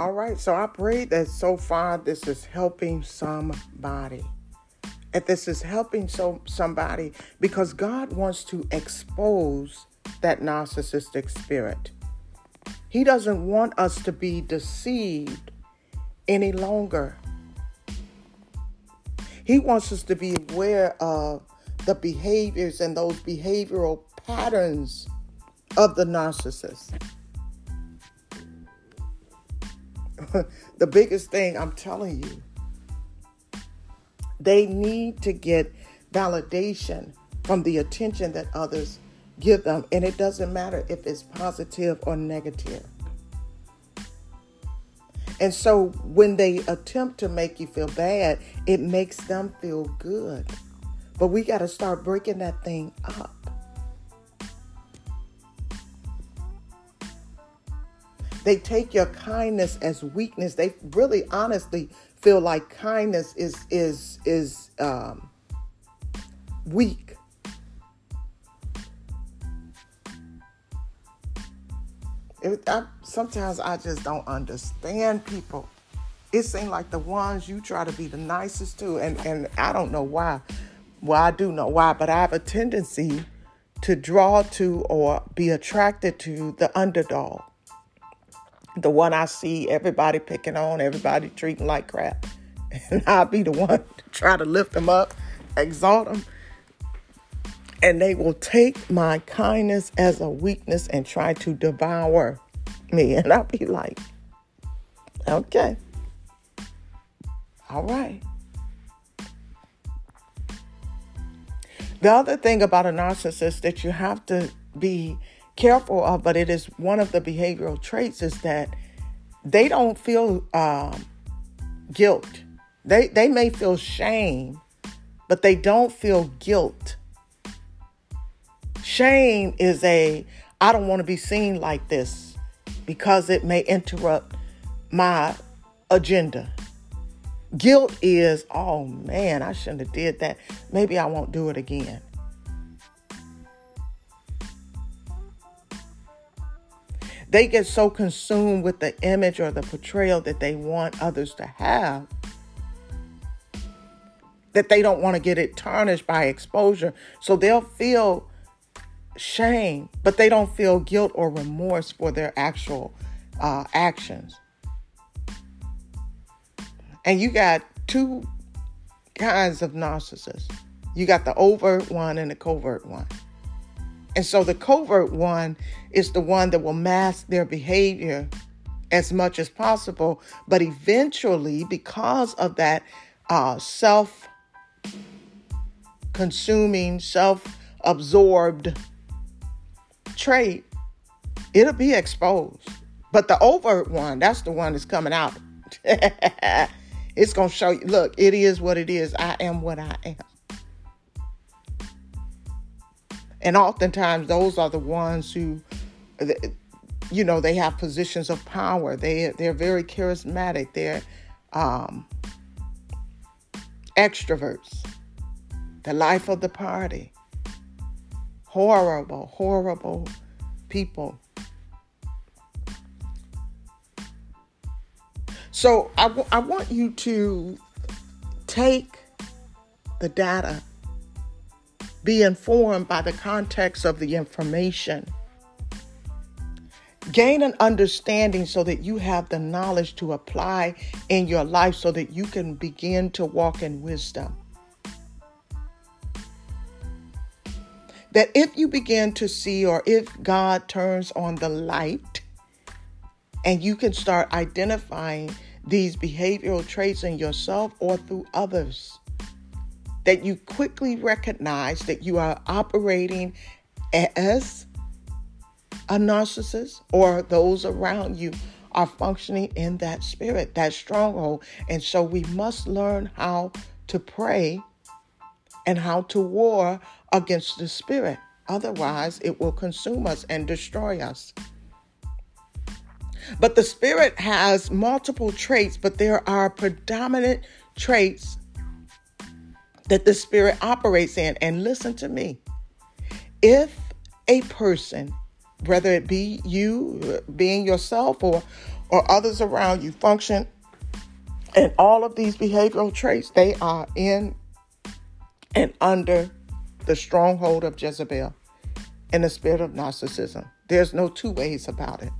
All right, so I pray that so far this is helping somebody. If this is helping so somebody because God wants to expose that narcissistic spirit. He doesn't want us to be deceived any longer. He wants us to be aware of the behaviors and those behavioral patterns of the narcissist. the biggest thing I'm telling you, they need to get validation from the attention that others give them. And it doesn't matter if it's positive or negative. And so when they attempt to make you feel bad, it makes them feel good. But we got to start breaking that thing up. They take your kindness as weakness. They really honestly feel like kindness is is is um, weak. It, I, sometimes I just don't understand people. It seems like the ones you try to be the nicest to, and and I don't know why. Well, I do know why, but I have a tendency to draw to or be attracted to the underdog the one I see everybody picking on, everybody treating like crap. And I'll be the one to try to lift them up, exalt them. And they will take my kindness as a weakness and try to devour me. And I'll be like, okay, all right. The other thing about a narcissist that you have to be careful of, but it is one of the behavioral traits is that they don't feel um, guilt. They they may feel shame, but they don't feel guilt. Shame is a I don't want to be seen like this because it may interrupt my agenda. Guilt is, oh man, I shouldn't have did that. Maybe I won't do it again. They get so consumed with the image or the portrayal that they want others to have that they don't want to get it tarnished by exposure. So they'll feel shame, but they don't feel guilt or remorse for their actual uh, actions. And you got two kinds of narcissists you got the overt one and the covert one. And so the covert one is the one that will mask their behavior as much as possible. But eventually, because of that uh, self consuming, self absorbed trait, it'll be exposed. But the overt one, that's the one that's coming out. it's going to show you look, it is what it is. I am what I am. And oftentimes, those are the ones who, you know, they have positions of power. They they're very charismatic. They're um, extroverts. The life of the party. Horrible, horrible people. So I, w- I want you to take the data be informed by the context of the information. Gain an understanding so that you have the knowledge to apply in your life so that you can begin to walk in wisdom. That if you begin to see, or if God turns on the light, and you can start identifying these behavioral traits in yourself or through others, that you quickly recognize that you are operating as a narcissist or those around you are functioning in that spirit, that stronghold. And so we must learn how to pray and how to war against the spirit. Otherwise, it will consume us and destroy us. But the spirit has multiple traits, but there are predominant traits that the Spirit operates in. And listen to me if a person, whether it be you being yourself or, or others around you, function and all of these behavioral traits, they are in and under the stronghold of Jezebel and the spirit of narcissism. There's no two ways about it.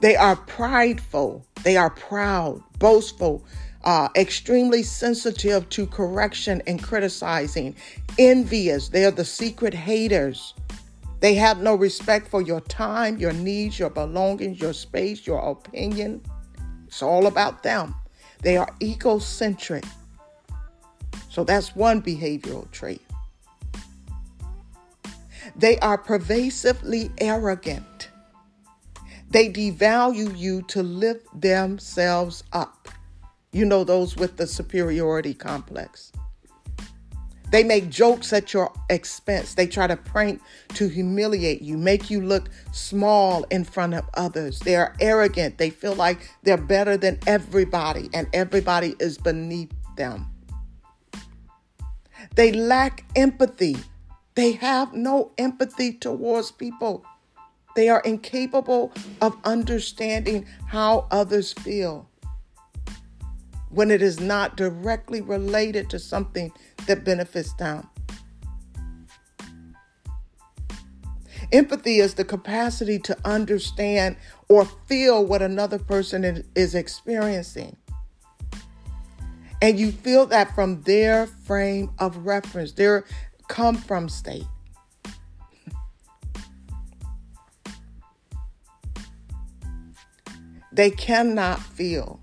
They are prideful, they are proud, boastful, uh, extremely sensitive to correction and criticizing, envious. They're the secret haters. They have no respect for your time, your needs, your belongings, your space, your opinion. It's all about them. They are egocentric. So that's one behavioral trait. They are pervasively arrogant. They devalue you to lift themselves up. You know, those with the superiority complex. They make jokes at your expense. They try to prank to humiliate you, make you look small in front of others. They are arrogant. They feel like they're better than everybody, and everybody is beneath them. They lack empathy. They have no empathy towards people. They are incapable of understanding how others feel when it is not directly related to something that benefits them. Empathy is the capacity to understand or feel what another person is experiencing. And you feel that from their frame of reference, their come from state. They cannot feel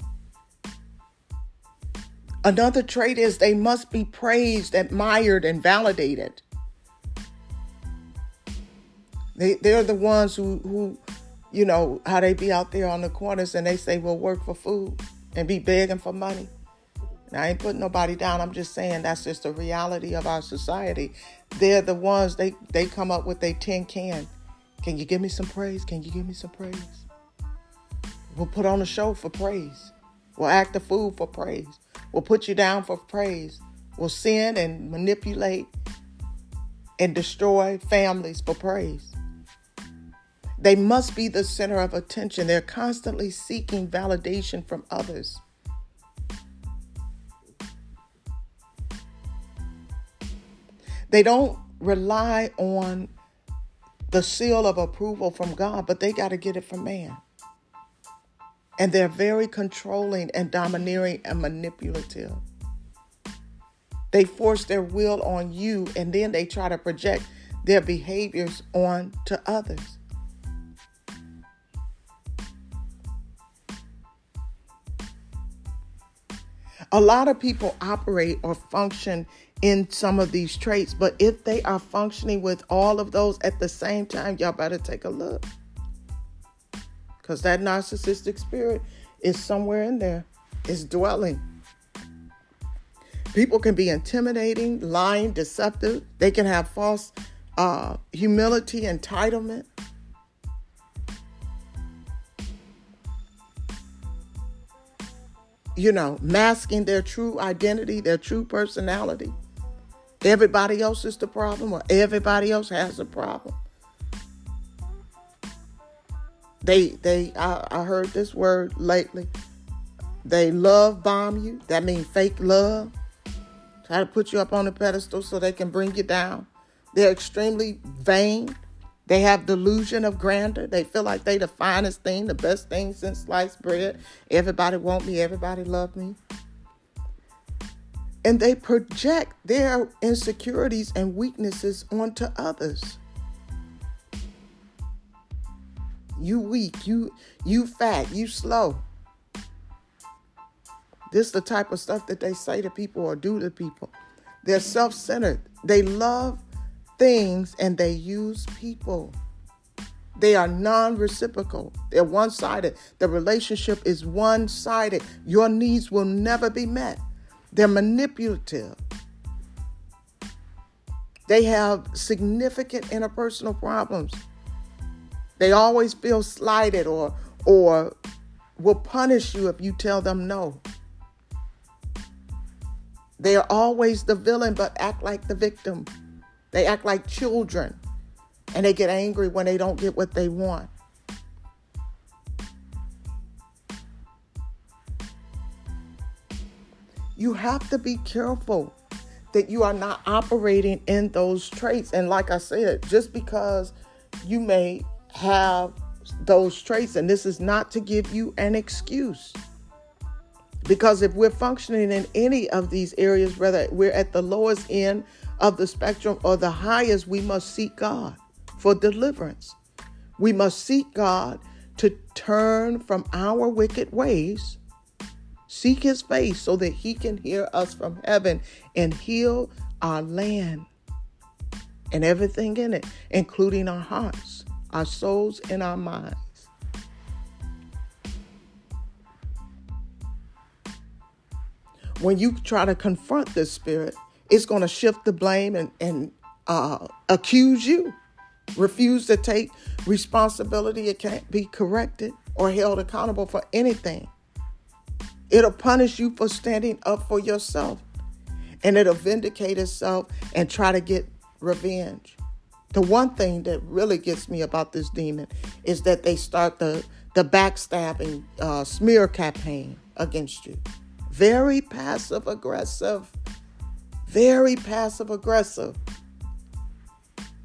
Another trait is they must be praised, admired, and validated. They, they're the ones who, who, you know, how they be out there on the corners and they say, we'll work for food and be begging for money. And I ain't putting nobody down. I'm just saying that's just the reality of our society. They're the ones, they, they come up with a tin can. Can you give me some praise? Can you give me some praise? We'll put on a show for praise. We'll act the fool for praise will put you down for praise, will sin and manipulate and destroy families for praise. They must be the center of attention. They're constantly seeking validation from others. They don't rely on the seal of approval from God, but they got to get it from man. And they're very controlling and domineering and manipulative. They force their will on you and then they try to project their behaviors on to others. A lot of people operate or function in some of these traits, but if they are functioning with all of those at the same time, y'all better take a look. Because that narcissistic spirit is somewhere in there, it's dwelling. People can be intimidating, lying, deceptive. They can have false uh, humility, entitlement. You know, masking their true identity, their true personality. Everybody else is the problem, or everybody else has a problem. They, they, I, I heard this word lately. They love bomb you. That means fake love. Try to put you up on a pedestal so they can bring you down. They're extremely vain. They have delusion of grandeur. They feel like they the finest thing, the best thing since sliced bread. Everybody want me, everybody love me and they project their insecurities and weaknesses onto others. You weak, you you fat, you slow. This is the type of stuff that they say to people or do to people. They're self-centered. They love things and they use people. They are non reciprocal. They're one sided. The relationship is one sided. Your needs will never be met. They're manipulative. They have significant interpersonal problems. They always feel slighted or or will punish you if you tell them no. They are always the villain but act like the victim. They act like children and they get angry when they don't get what they want. You have to be careful that you are not operating in those traits. And like I said, just because you may have those traits, and this is not to give you an excuse. Because if we're functioning in any of these areas, whether we're at the lowest end of the spectrum or the highest, we must seek God for deliverance. We must seek God to turn from our wicked ways Seek his face so that he can hear us from heaven and heal our land and everything in it, including our hearts, our souls, and our minds. When you try to confront this spirit, it's going to shift the blame and, and uh, accuse you. Refuse to take responsibility. It can't be corrected or held accountable for anything. It'll punish you for standing up for yourself. And it'll vindicate itself and try to get revenge. The one thing that really gets me about this demon is that they start the, the backstabbing uh, smear campaign against you. Very passive aggressive. Very passive aggressive.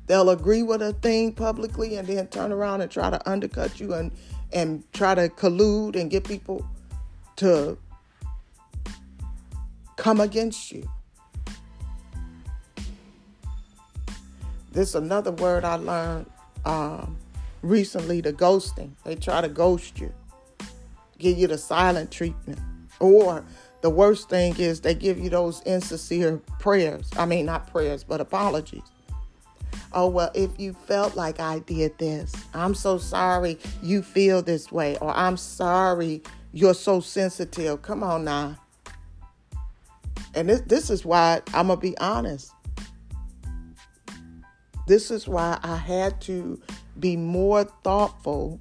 They'll agree with a thing publicly and then turn around and try to undercut you and, and try to collude and get people to come against you. This another word I learned um, recently: the ghosting. They try to ghost you, give you the silent treatment, or the worst thing is they give you those insincere prayers. I mean, not prayers, but apologies. Oh, well, if you felt like I did this, I'm so sorry you feel this way, or I'm sorry you're so sensitive. Come on now. And this, this is why I'm going to be honest. This is why I had to be more thoughtful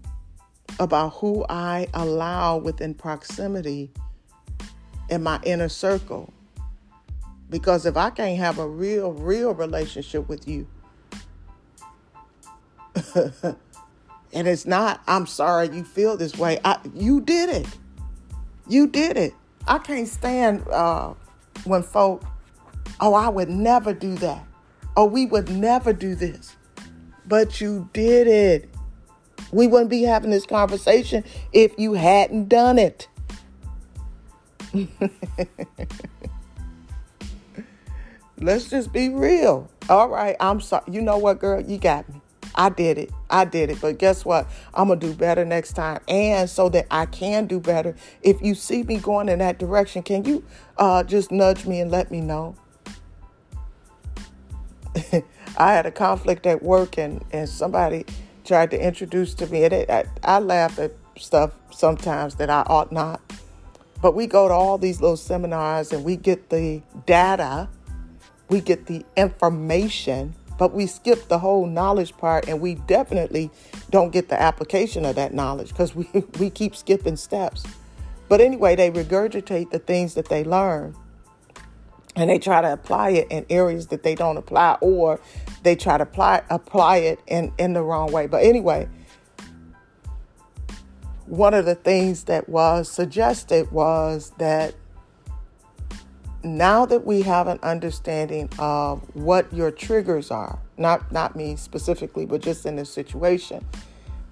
about who I allow within proximity in my inner circle. Because if I can't have a real, real relationship with you, And it's not, I'm sorry you feel this way. I, you did it. You did it. I can't stand uh, when folk, oh, I would never do that. Oh, we would never do this. But you did it. We wouldn't be having this conversation if you hadn't done it. Let's just be real. All right, I'm sorry. You know what, girl? You got me. I did it. I did it. But guess what? I'm going to do better next time. And so that I can do better, if you see me going in that direction, can you uh, just nudge me and let me know? I had a conflict at work and, and somebody tried to introduce to me, and it, I, I laugh at stuff sometimes that I ought not. But we go to all these little seminars and we get the data, we get the information, but we skip the whole knowledge part and we definitely don't get the application of that knowledge because we, we keep skipping steps. But anyway, they regurgitate the things that they learn and they try to apply it in areas that they don't apply or they try to apply apply it in, in the wrong way. But anyway, one of the things that was suggested was that now that we have an understanding of what your triggers are, not not me specifically, but just in this situation,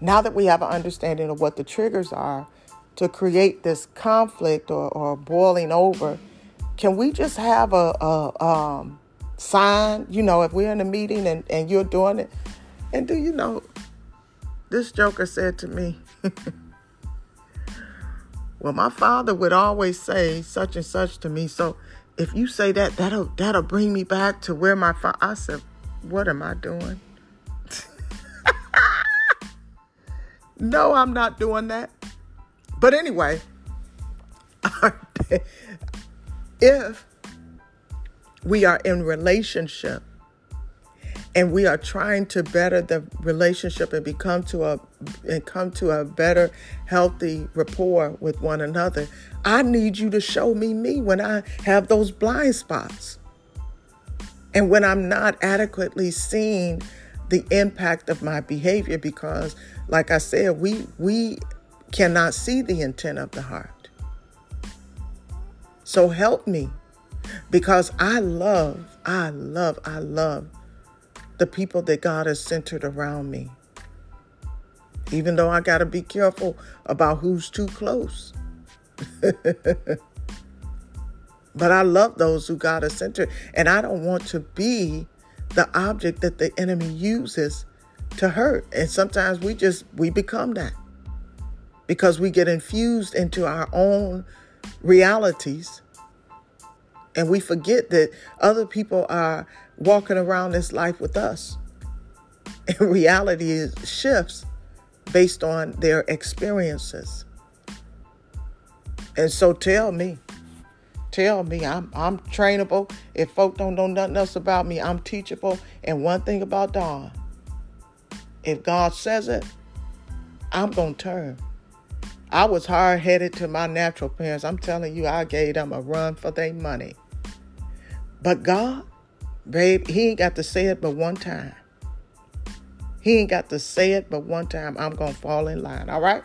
now that we have an understanding of what the triggers are to create this conflict or, or boiling over, can we just have a, a um, sign? You know, if we're in a meeting and, and you're doing it, and do you know, this joker said to me. Well, my father would always say such and such to me. So if you say that, that'll that'll bring me back to where my father. I said, what am I doing? no, I'm not doing that. But anyway, if we are in relationship and we are trying to better the relationship and become to a and come to a better healthy rapport with one another i need you to show me me when i have those blind spots and when i'm not adequately seeing the impact of my behavior because like i said we we cannot see the intent of the heart so help me because i love i love i love the people that God has centered around me. Even though I got to be careful about who's too close. but I love those who God has centered. And I don't want to be the object that the enemy uses to hurt. And sometimes we just, we become that because we get infused into our own realities and we forget that other people are walking around this life with us. And reality shifts based on their experiences. And so tell me, tell me I'm I'm trainable. If folk don't know nothing else about me, I'm teachable. And one thing about Dawn, if God says it, I'm gonna turn. I was hard headed to my natural parents. I'm telling you, I gave them a run for their money. But God, babe, He ain't got to say it but one time. He ain't got to say it but one time. I'm going to fall in line, all right?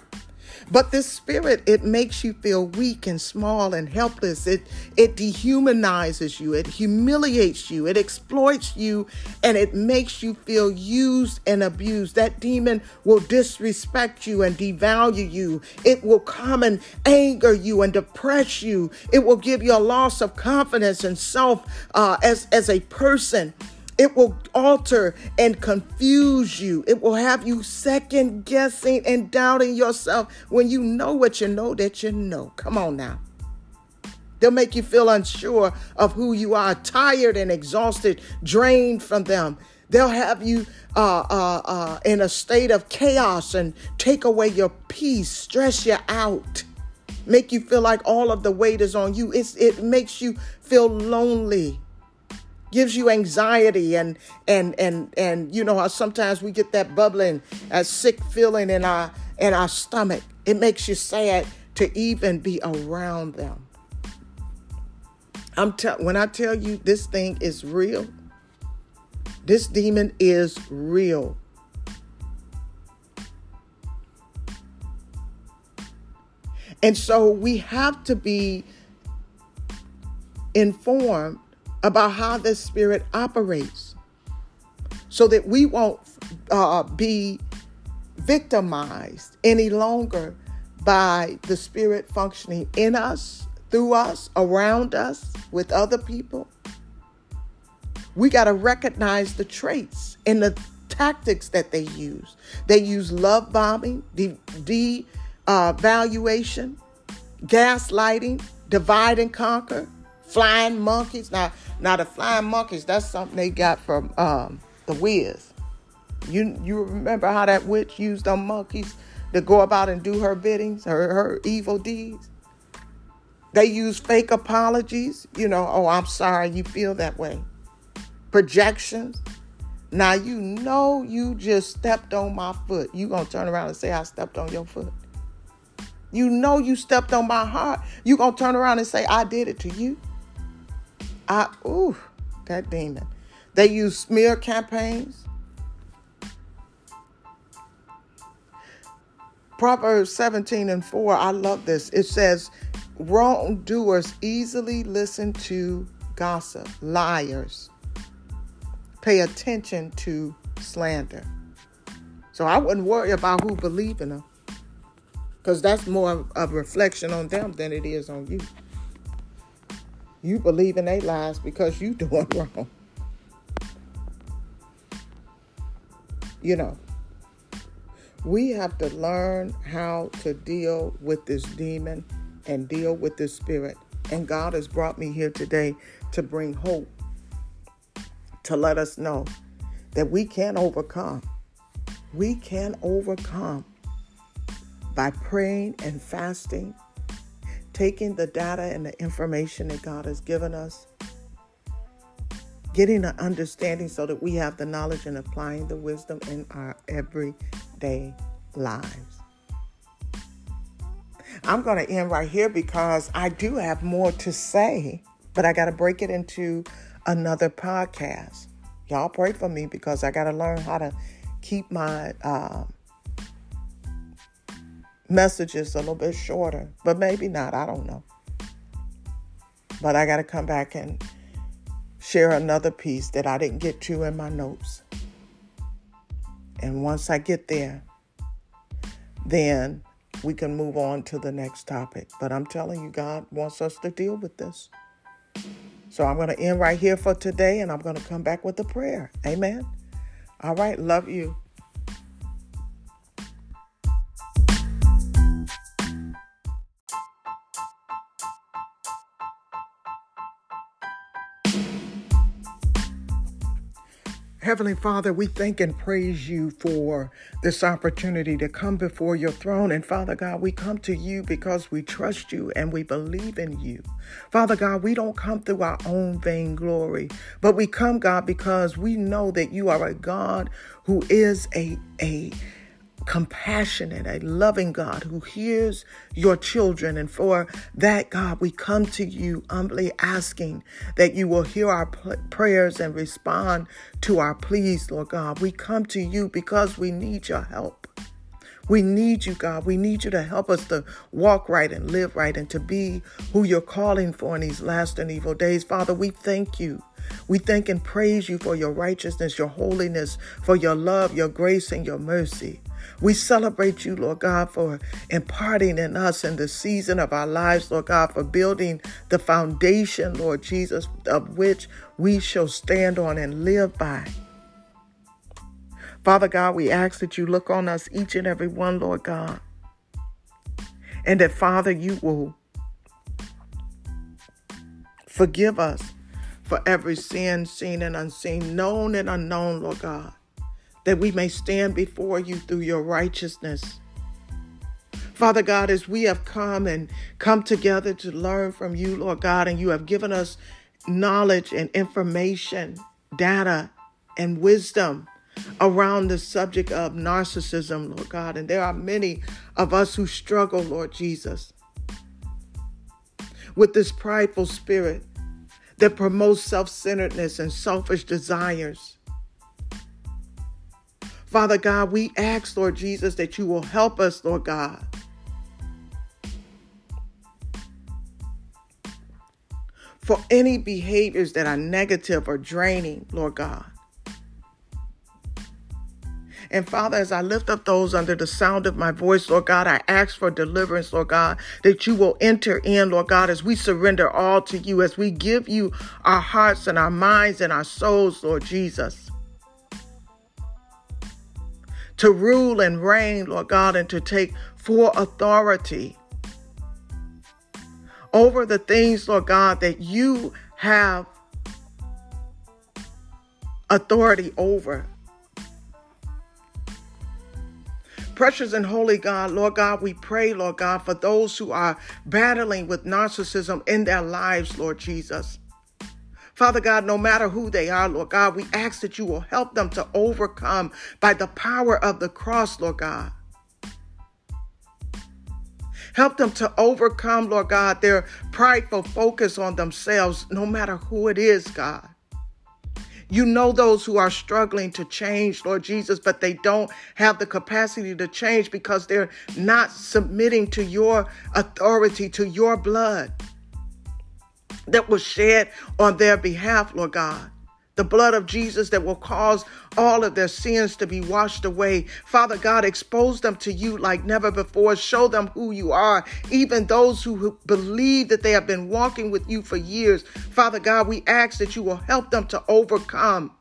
But this spirit, it makes you feel weak and small and helpless. It it dehumanizes you, it humiliates you, it exploits you, and it makes you feel used and abused. That demon will disrespect you and devalue you. It will come and anger you and depress you. It will give you a loss of confidence and self uh, as as a person. It will alter and confuse you. It will have you second guessing and doubting yourself when you know what you know that you know. Come on now. They'll make you feel unsure of who you are, tired and exhausted, drained from them. They'll have you uh, uh, uh, in a state of chaos and take away your peace, stress you out, make you feel like all of the weight is on you. It's, it makes you feel lonely gives you anxiety and and and and you know how sometimes we get that bubbling that sick feeling in our in our stomach. It makes you sad to even be around them. I'm tell when i tell you this thing is real this demon is real. And so we have to be informed about how the spirit operates so that we won't uh, be victimized any longer by the spirit functioning in us, through us, around us, with other people. We got to recognize the traits and the tactics that they use. They use love bombing, devaluation, uh, gaslighting, divide and conquer, flying monkeys. Now, now the flying monkeys, that's something they got from um, the Wiz. You you remember how that witch used them monkeys to go about and do her biddings, her her evil deeds? They use fake apologies. You know, oh, I'm sorry you feel that way. Projections. Now you know you just stepped on my foot. You gonna turn around and say I stepped on your foot. You know you stepped on my heart. You gonna turn around and say I did it to you. I ooh, that demon. They use smear campaigns. Proverbs 17 and 4, I love this. It says, Wrongdoers easily listen to gossip, liars pay attention to slander. So I wouldn't worry about who believe in them. Because that's more of a reflection on them than it is on you. You believe in their lies because you doing wrong. You know, we have to learn how to deal with this demon and deal with this spirit. And God has brought me here today to bring hope, to let us know that we can overcome. We can overcome by praying and fasting, taking the data and the information that God has given us, getting an understanding so that we have the knowledge and applying the wisdom in our everyday lives. I'm going to end right here because I do have more to say, but I got to break it into another podcast. Y'all pray for me because I got to learn how to keep my uh, messages a little bit shorter, but maybe not. I don't know. But I got to come back and share another piece that I didn't get to in my notes. And once I get there, then we can move on to the next topic. But I'm telling you, God wants us to deal with this. So I'm going to end right here for today and I'm going to come back with a prayer. Amen. All right. Love you. Heavenly Father, we thank and praise you for this opportunity to come before your throne. And Father God, we come to you because we trust you and we believe in you. Father God, we don't come through our own vain glory, but we come, God, because we know that you are a God who is a, a, compassionate, a loving God who hears your children. And for that, God, we come to you humbly asking that you will hear our prayers and respond to our pleas, Lord God. We come to you because we need your help. We need you, God. We need you to help us to walk right and live right and to be who you're calling for in these last and evil days. Father, we thank you. We thank and praise you for your righteousness, your holiness, for your love, your grace, and your mercy. We celebrate you, Lord God, for imparting in us in the season of our lives, Lord God, for building the foundation, Lord Jesus, of which we shall stand on and live by. Father God, we ask that you look on us, each and every one, Lord God, and that, Father, you will forgive us for every sin, seen and unseen, known and unknown, Lord God that we may stand before you through your righteousness. Father God, as we have come and come together to learn from you, Lord God, and you have given us knowledge and information, data and wisdom around the subject of narcissism, Lord God. And there are many of us who struggle, Lord Jesus, with this prideful spirit that promotes self centeredness and selfish desires. Father God, we ask, Lord Jesus, that you will help us, Lord God. For any behaviors that are negative or draining, Lord God. And Father, as I lift up those under the sound of my voice, Lord God, I ask for deliverance, Lord God, that you will enter in, Lord God, as we surrender all to you, as we give you our hearts and our minds and our souls, Lord Jesus. To rule and reign, Lord God, and to take full authority over the things, Lord God, that you have authority over. Precious and holy God, Lord God, we pray, Lord God, for those who are battling with narcissism in their lives, Lord Jesus. Father God, no matter who they are, Lord God, we ask that you will help them to overcome by the power of the cross, Lord God. Help them to overcome, Lord God, their prideful focus on themselves, no matter who it is, God. You know those who are struggling to change, Lord Jesus, but they don't have the capacity to change because they're not submitting to your authority, to your blood that was shed on their behalf, Lord God the blood of Jesus that will cause all of their sins to be washed away. Father God, expose them to you like never before. Show them who you are, even those who believe that they have been walking with you for years. Father God, we ask that you will help them to overcome.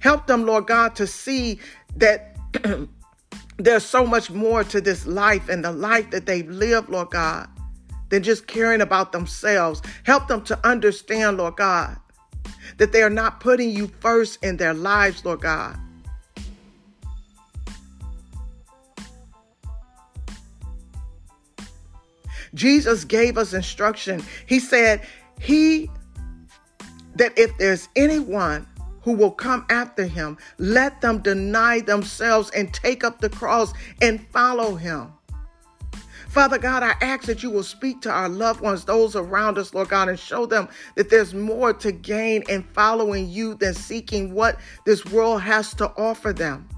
Help them, Lord God, to see that there's so much more to this life and the life that they've lived, Lord God, than just caring about themselves. Help them to understand, Lord God that they are not putting you first in their lives, Lord God. Jesus gave us instruction. He said, He that if there's anyone who will come after him, let them deny themselves and take up the cross and follow him. Father God, I ask that you will speak to our loved ones, those around us, Lord God, and show them that there's more to gain in following you than seeking what this world has to offer them.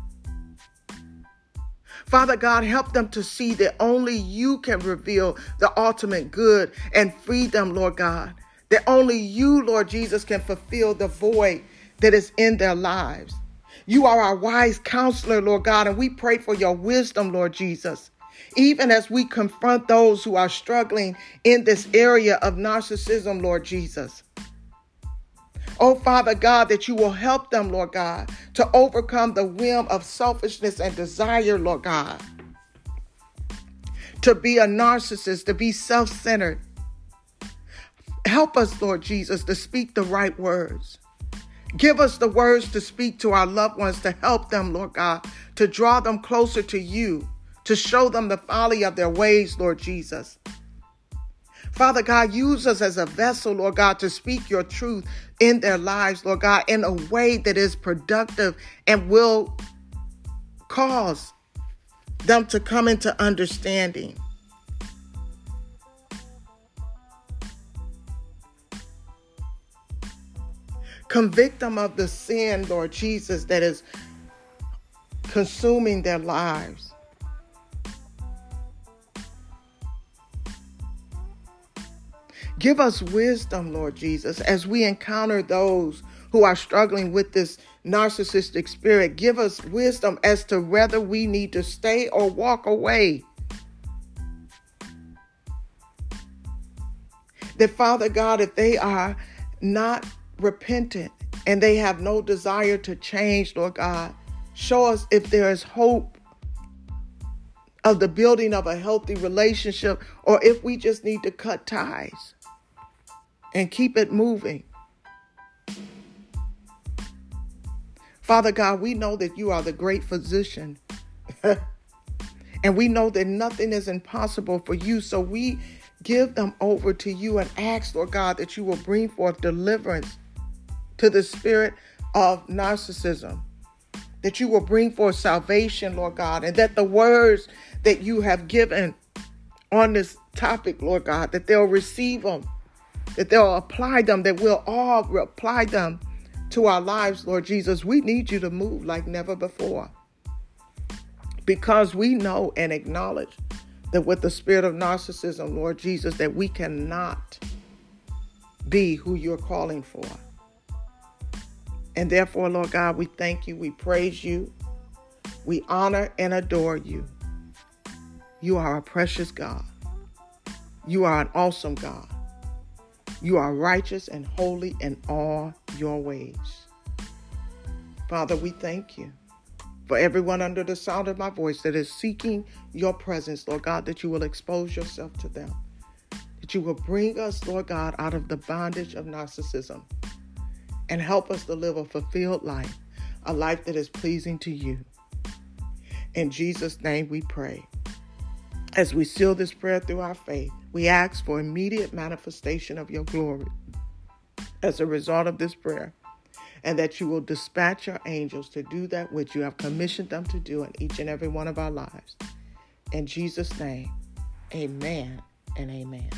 Father God, help them to see that only you can reveal the ultimate good and free them, Lord God. That only you, Lord Jesus, can fulfill the void that is in their lives. You are our wise counselor, Lord God, and we pray for your wisdom, Lord Jesus even as we confront those who are struggling in this area of narcissism, Lord Jesus. Oh, Father God, that you will help them, Lord God, to overcome the whim of selfishness and desire, Lord God. To be a narcissist, to be self centered. Help us, Lord Jesus, to speak the right words. Give us the words to speak to our loved ones to help them, Lord God, to draw them closer to you to show them the folly of their ways, Lord Jesus. Father God, use us as a vessel, Lord God, to speak your truth in their lives, Lord God, in a way that is productive and will cause them to come into understanding. Convict them of the sin, Lord Jesus, that is consuming their lives. Give us wisdom, Lord Jesus, as we encounter those who are struggling with this narcissistic spirit. Give us wisdom as to whether we need to stay or walk away. That, Father God, if they are not repentant and they have no desire to change, Lord God, show us if there is hope of the building of a healthy relationship or if we just need to cut ties and keep it moving. Father God, we know that you are the great physician. and we know that nothing is impossible for you. So we give them over to you and ask, Lord God, that you will bring forth deliverance to the spirit of narcissism. That you will bring forth salvation, Lord God, and that the words that you have given on this topic, Lord God, that they'll receive them that they'll apply them, that we'll all apply them to our lives, Lord Jesus. We need you to move like never before because we know and acknowledge that with the spirit of narcissism, Lord Jesus, that we cannot be who you're calling for. And therefore, Lord God, we thank you, we praise you, we honor and adore you. You are a precious God. You are an awesome God. You are righteous and holy in all your ways. Father, we thank you for everyone under the sound of my voice that is seeking your presence, Lord God, that you will expose yourself to them, that you will bring us, Lord God, out of the bondage of narcissism and help us to live a fulfilled life, a life that is pleasing to you. In Jesus' name we pray. As we seal this prayer through our faith, we ask for immediate manifestation of your glory as a result of this prayer, and that you will dispatch your angels to do that which you have commissioned them to do in each and every one of our lives. In Jesus' name, amen and amen.